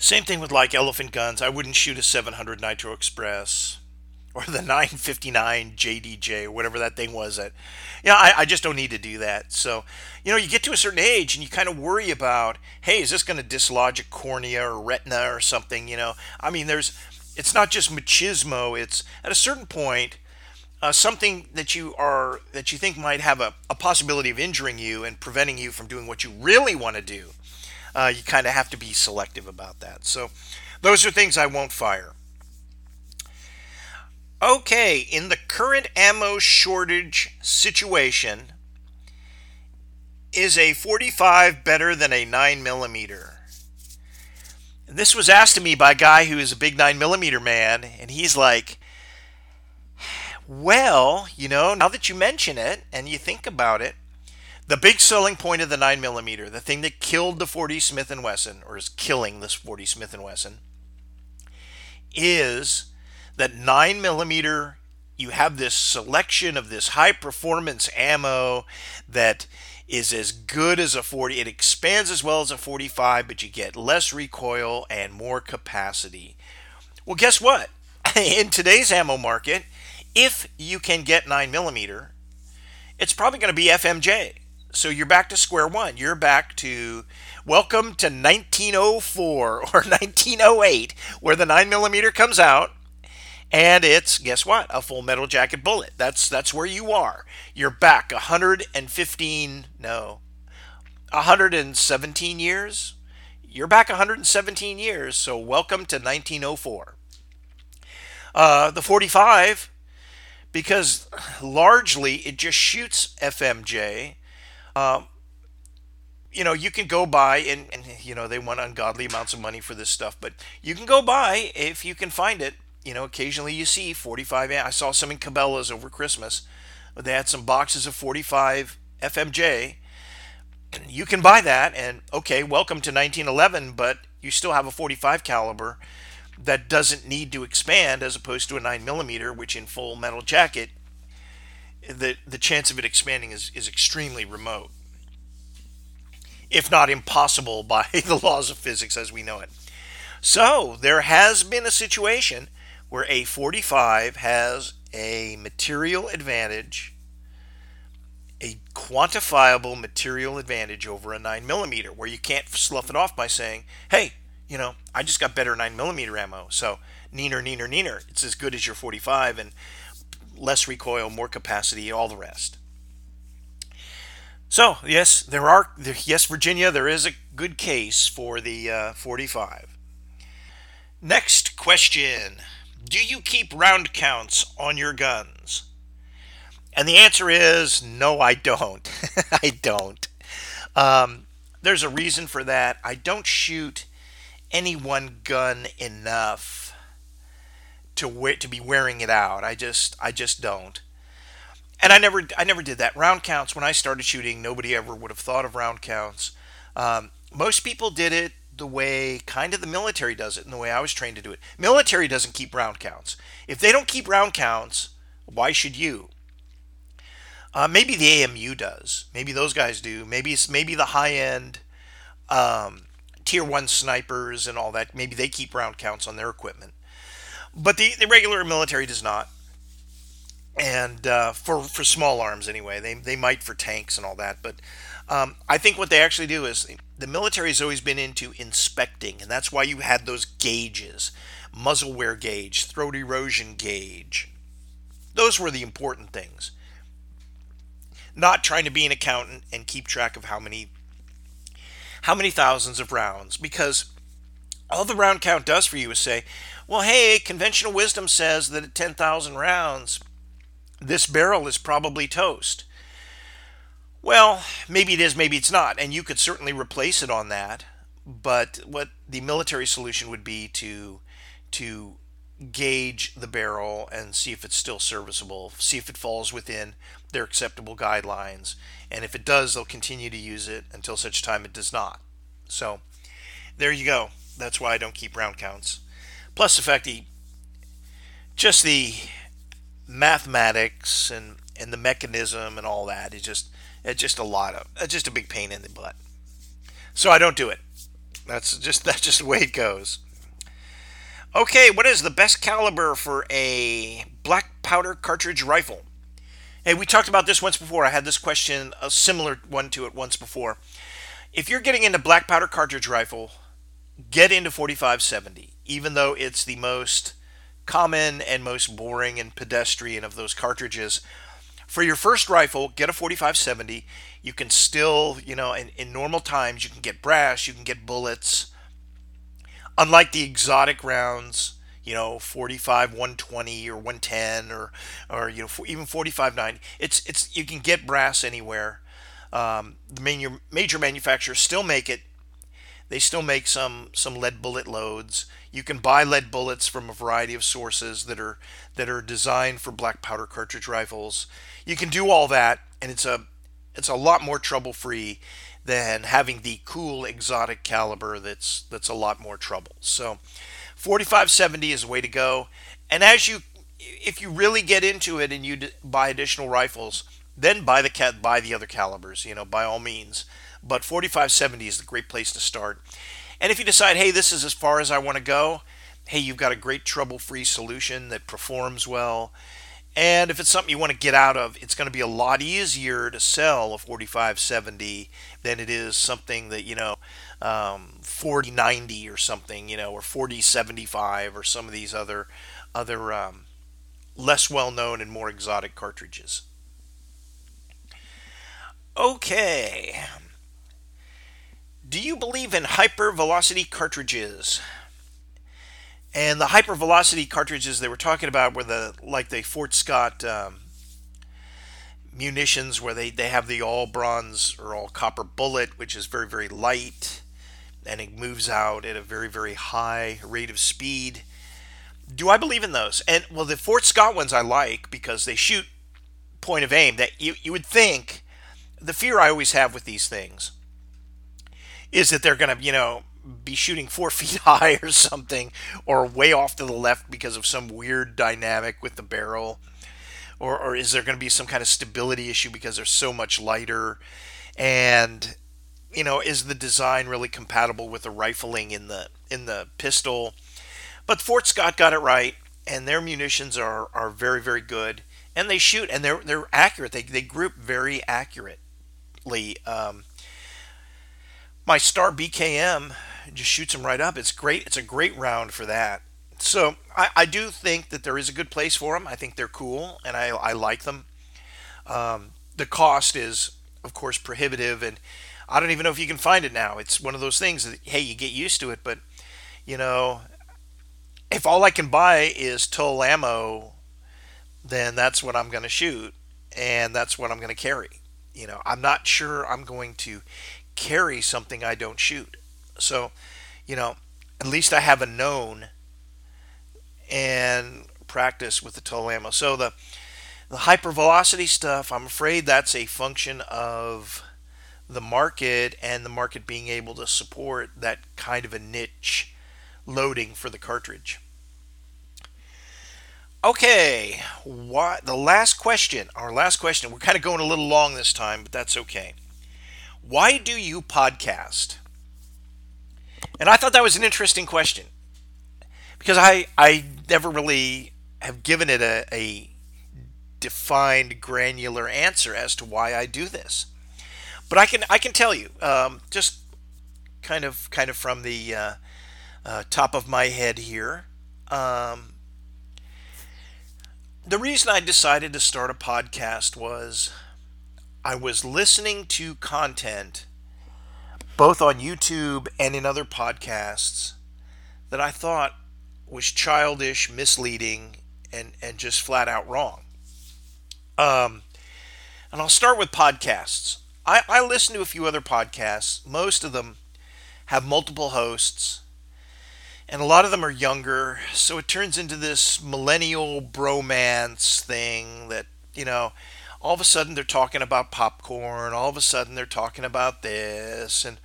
S1: same thing with like elephant guns. I wouldn't shoot a 700 Nitro Express or the 959 JDJ or whatever that thing was. That, you know, I, I just don't need to do that. So, you know, you get to a certain age and you kind of worry about, hey, is this going to dislodge a cornea or retina or something? You know, I mean, there's, it's not just machismo. It's at a certain point, uh, something that you are that you think might have a, a possibility of injuring you and preventing you from doing what you really want to do. Uh, you kind of have to be selective about that. So, those are things I won't fire. Okay, in the current ammo shortage situation, is a 45 better than a 9 millimeter? This was asked to me by a guy who is a big 9 millimeter man, and he's like, well, you know, now that you mention it and you think about it, the big selling point of the 9 millimeter, the thing that killed the 40 Smith & Wesson, or is killing this 40 Smith & Wesson, is that 9 millimeter you have this selection of this high performance ammo that is as good as a 40 it expands as well as a 45 but you get less recoil and more capacity. Well guess what? In today's ammo market if you can get 9 millimeter it's probably going to be fmj so you're back to square one. You're back to welcome to 1904 or 1908 where the 9 millimeter comes out and it's guess what? A full metal jacket bullet. That's that's where you are. You're back. 115 no 117 years? You're back 117 years so welcome to 1904 uh, the 45 because largely it just shoots fmj um, you know you can go buy and, and you know they want ungodly amounts of money for this stuff but you can go buy if you can find it you know, occasionally you see 45. I saw some in Cabela's over Christmas. They had some boxes of 45 FMJ. You can buy that, and okay, welcome to 1911, but you still have a 45 caliber that doesn't need to expand as opposed to a 9 millimeter, which in full metal jacket the the chance of it expanding is, is extremely remote, if not impossible by the laws of physics as we know it. So there has been a situation where a 45 has a material advantage, a quantifiable material advantage over a 9 millimeter, where you can't slough it off by saying, hey, you know, I just got better 9 millimeter ammo, so neener, neener, neener. It's as good as your 45 and less recoil, more capacity, all the rest. So, yes, there are, yes, Virginia, there is a good case for the uh, 45. Next question Do you keep round counts on your guns? And the answer is no, I don't. I don't. Um, there's a reason for that. I don't shoot any one gun enough to we- to be wearing it out. I just I just don't. And I never I never did that. Round counts when I started shooting, nobody ever would have thought of round counts. Um, most people did it the way kind of the military does it and the way I was trained to do it. Military doesn't keep round counts. If they don't keep round counts, why should you? Uh, maybe the AMU does. Maybe those guys do. Maybe it's maybe the high end um, tier one snipers and all that. Maybe they keep round counts on their equipment, but the, the regular military does not. And uh, for for small arms anyway, they they might for tanks and all that. But um, I think what they actually do is the military has always been into inspecting, and that's why you had those gauges, muzzle wear gauge, throat erosion gauge. Those were the important things. Not trying to be an accountant and keep track of how many how many thousands of rounds because all the round count does for you is say, well, hey, conventional wisdom says that at 10,000 rounds, this barrel is probably toast. Well, maybe it is, maybe it's not, and you could certainly replace it on that. But what the military solution would be to to gauge the barrel and see if it's still serviceable, see if it falls within their acceptable guidelines. And if it does, they'll continue to use it until such time it does not. So there you go. That's why I don't keep round counts. Plus the fact that just the mathematics and, and the mechanism and all that is just it's just a lot of it's just a big pain in the butt. So I don't do it. That's just that's just the way it goes. Okay, what is the best caliber for a black powder cartridge rifle? Hey, we talked about this once before. I had this question, a similar one to it once before. If you're getting into black powder cartridge rifle, get into 4570, even though it's the most common and most boring and pedestrian of those cartridges. For your first rifle, get a 4570. You can still, you know, in, in normal times, you can get brass, you can get bullets unlike the exotic rounds, you know, 45 120 or 110 or or you know even 45 90. It's it's you can get brass anywhere. Um, the major major manufacturers still make it. They still make some some lead bullet loads. You can buy lead bullets from a variety of sources that are that are designed for black powder cartridge rifles. You can do all that, and it's a it's a lot more trouble free than having the cool exotic caliber that's that's a lot more trouble. So 4570 is the way to go. And as you if you really get into it and you buy additional rifles, then buy the cat buy the other calibers, you know, by all means. But 4570 is the great place to start. And if you decide, hey, this is as far as I want to go, hey, you've got a great trouble-free solution that performs well and if it's something you want to get out of, it's going to be a lot easier to sell a 4570 than it is something that, you know, um, 4090 or something, you know, or 4075 or some of these other other um, less well known and more exotic cartridges. Okay. Do you believe in hypervelocity cartridges? And the hypervelocity cartridges they were talking about were the like the Fort Scott um, munitions, where they, they have the all bronze or all copper bullet, which is very very light, and it moves out at a very very high rate of speed. Do I believe in those? And well, the Fort Scott ones I like because they shoot point of aim. That you you would think the fear I always have with these things is that they're going to you know be shooting four feet high or something, or way off to the left because of some weird dynamic with the barrel, or, or is there going to be some kind of stability issue because they're so much lighter? And you know, is the design really compatible with the rifling in the in the pistol? But Fort Scott got it right, and their munitions are, are very very good, and they shoot and they're they're accurate. They they group very accurately. Um, my Star BKM just shoots them right up. It's great. It's a great round for that. So I, I do think that there is a good place for them. I think they're cool, and I, I like them. Um, the cost is, of course, prohibitive, and I don't even know if you can find it now. It's one of those things that hey, you get used to it, but you know, if all I can buy is Tula ammo, then that's what I'm going to shoot, and that's what I'm going to carry. You know, I'm not sure I'm going to carry something I don't shoot. So, you know, at least I have a known and practice with the Tula ammo. So the the hypervelocity stuff, I'm afraid that's a function of the market and the market being able to support that kind of a niche loading for the cartridge. Okay, what the last question, our last question. We're kind of going a little long this time, but that's okay. Why do you podcast? And I thought that was an interesting question because I I never really have given it a, a defined granular answer as to why I do this. But I can I can tell you um, just kind of kind of from the uh, uh, top of my head here. Um, the reason I decided to start a podcast was I was listening to content both on YouTube and in other podcasts that I thought was childish, misleading, and, and just flat out wrong. Um, and I'll start with podcasts. I, I listen to a few other podcasts. Most of them have multiple hosts, and a lot of them are younger. So it turns into this millennial bromance thing that, you know, all of a sudden they're talking about popcorn. All of a sudden they're talking about this. And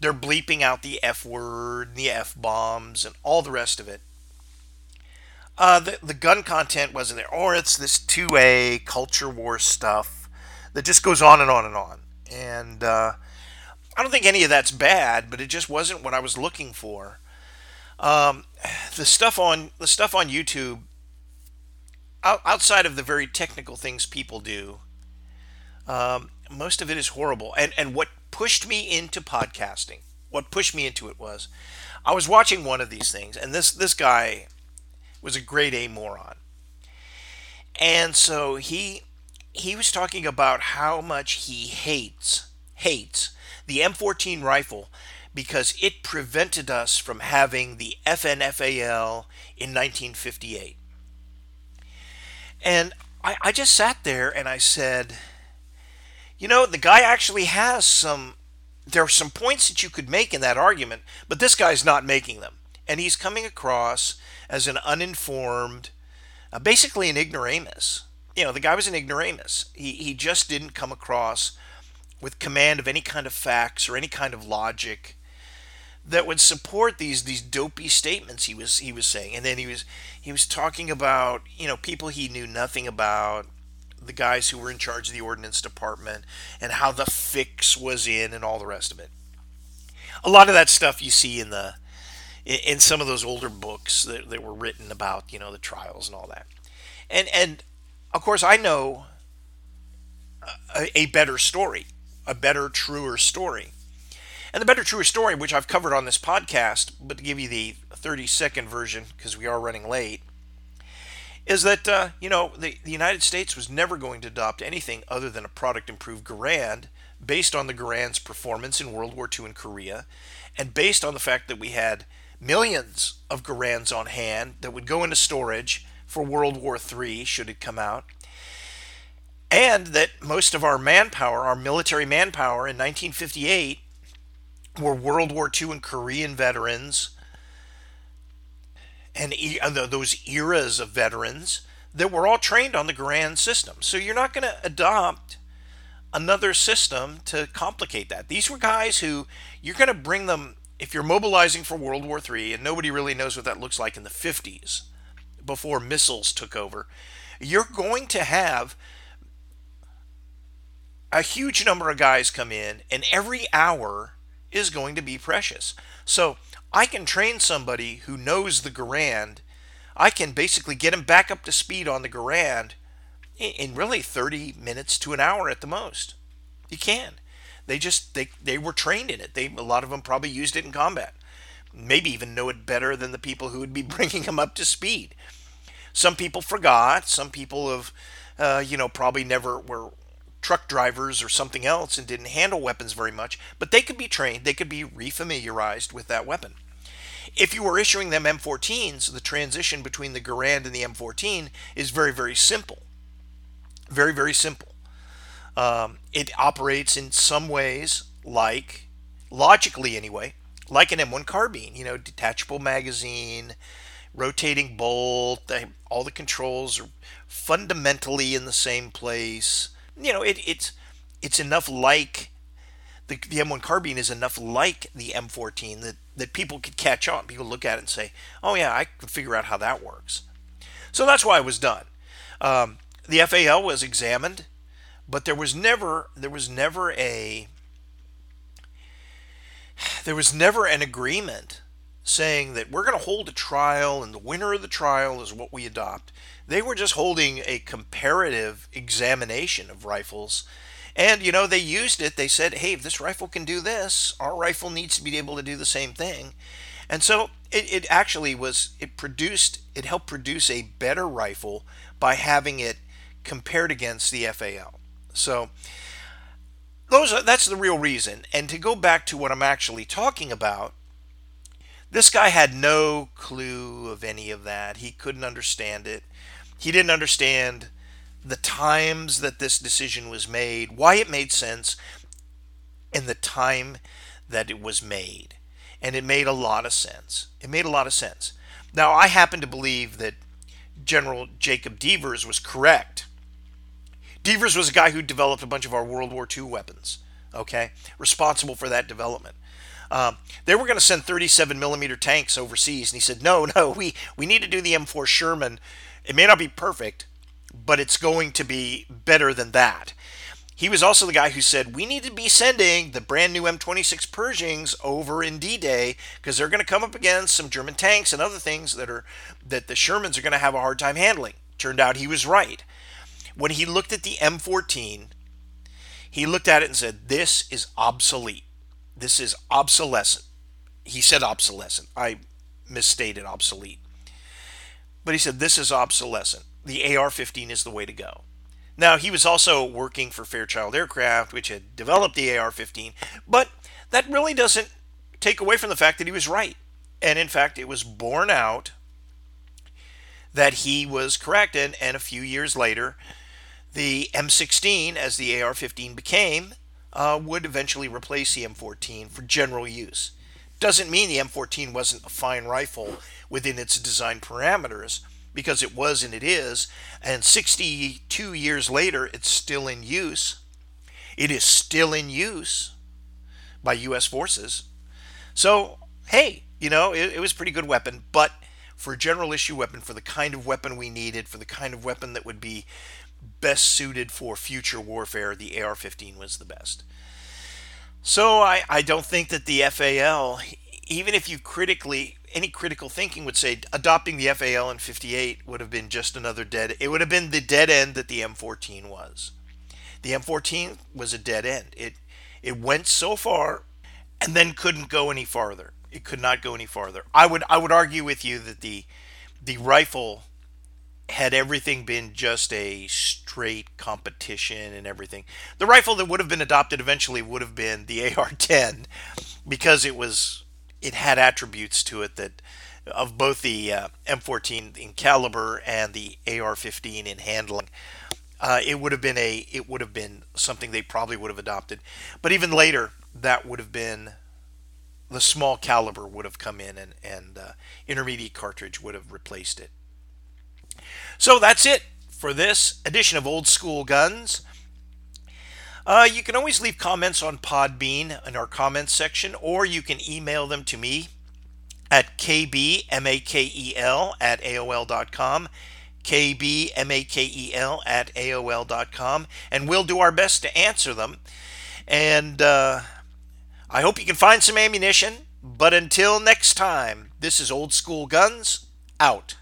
S1: they're bleeping out the F word and the F bombs and all the rest of it. Uh, the, the gun content wasn't there. Or it's this 2A culture war stuff that just goes on and on and on. And uh, I don't think any of that's bad, but it just wasn't what I was looking for. Um, the stuff on the stuff on YouTube, outside of the very technical things people do, um, most of it is horrible. And and what pushed me into podcasting, what pushed me into it was, I was watching one of these things, and this this guy was a grade A moron. And so he he was talking about how much he hates hates the M14 rifle because it prevented us from having the FNFAL in 1958. And I, I just sat there and I said, you know, the guy actually has some, there are some points that you could make in that argument, but this guy's not making them. And he's coming across as an uninformed, uh, basically an ignoramus. You know, the guy was an ignoramus. He, he just didn't come across with command of any kind of facts or any kind of logic that would support these these dopey statements he was he was saying. And then he was he was talking about you know people he knew nothing about the guys who were in charge of the ordnance department and how the fix was in and all the rest of it. A lot of that stuff you see in the in, some of those older books that, that were written about you know the trials and all that. And and of course i know a, a better story a better truer story and the better truer story which i've covered on this podcast but to give you the 30 second version because we are running late is that uh, you know the, the united states was never going to adopt anything other than a product improved garand based on the garand's performance in world war ii in korea and based on the fact that we had millions of Garands on hand that would go into storage for World War III should it come out. And that most of our manpower, our military manpower in 1958, were World War II and Korean veterans and uh, those eras of veterans that were all trained on the Garand system. So you're not going to adopt another system to complicate that. These were guys who you're going to bring them if you're mobilizing for World War III, and nobody really knows what that looks like in the 50s, before missiles took over, you're going to have a huge number of guys come in, and every hour is going to be precious. So I can train somebody who knows the Garand. I can basically get him back up to speed on the Garand in really 30 minutes to an hour at the most. You can. They just they they were trained in it. They a lot of them probably used it in combat. Maybe even know it better than the people who would be bringing them up to speed. Some people forgot. Some people have, uh, you know, probably never were truck drivers or something else and didn't handle weapons very much, but they could be trained, they could be refamiliarized with that weapon. If you were issuing them M14s, the transition between the Garand and the M14 is very, very simple. Very, very simple. Um, it operates in some ways like, logically anyway, like an M1 carbine, you know, detachable magazine, rotating bolt, all the controls are fundamentally in the same place you know, it, it's it's enough like the, the M1 carbine is enough like the M14 that, that people could catch on. People look at it and say, oh, yeah, I can figure out how that works. So that's why it was done. Um, the FAL was examined, but there was never there was never a there was never an agreement saying that we're going to hold a trial and the winner of the trial is what we adopt. They were just holding a comparative examination of rifles. And, you know, they used it. They said, hey, if this rifle can do this, our rifle needs to be able to do the same thing. And so it, it actually was, it produced, it helped produce a better rifle by having it compared against the FAL. So those are, that's the real reason. And to go back to what I'm actually talking about, this guy had no clue of any of that. He couldn't understand it. He didn't understand the times that this decision was made, why it made sense, and the time that it was made. And it made a lot of sense. It made a lot of sense. Now, I happen to believe that General Jacob Devers was correct. Devers was a guy who developed a bunch of our World War II weapons, okay? Responsible for that development. Um, they were going to send 37 millimeter tanks overseas, and he said, "No, no, we we need to do the M4 Sherman. It may not be perfect, but it's going to be better than that." He was also the guy who said, We need to be sending the brand new M26 Pershings over in D Day because they're going to come up against some German tanks and other things that are that the Shermans are going to have a hard time handling. Turned out he was right. When he looked at the M14, he looked at it and said, This is obsolete. This is obsolescent. He said obsolescent. I misstated obsolete. But he said this is obsolescent. The AR 15 is the way to go. Now, he was also working for Fairchild Aircraft, which had developed the AR 15, but that really doesn't take away from the fact that he was right. And in fact, it was borne out that he was correct. And, and a few years later, the M16, as the AR 15 became, uh, would eventually replace the M14 for general use. Doesn't mean the M14 wasn't a fine rifle within its design parameters, because it was and it is, and 62 years later, it's still in use. It is still in use by U.S. forces. So, hey, you know, it, it was a pretty good weapon, but for a general issue weapon, for the kind of weapon we needed, for the kind of weapon that would be best suited for future warfare, the AR 15 was the best. So I, I don't think that the FAL, even if you critically, any critical thinking would say adopting the FAL in 58 would have been just another dead, it would have been the dead end that the M14 was. The M14 was a dead end. It, it went so far and then couldn't go any farther. It could not go any farther. I would, I would argue with you that the, the rifle had everything been just a straight competition and everything, the rifle that would have been adopted eventually would have been the AR-10 because it was it had attributes to it that of both the uh, M14 in caliber and the AR-15 in handling. Uh, it would have been a it would have been something they probably would have adopted, but even later that would have been the small caliber would have come in and and uh, intermediate cartridge would have replaced it. So that's it for this edition of Old School Guns. Uh, you can always leave comments on Podbean in our comments section, or you can email them to me at kbmakel at aol.com. kbmakel at aol.com, and we'll do our best to answer them. And uh, I hope you can find some ammunition. But until next time, this is Old School Guns out.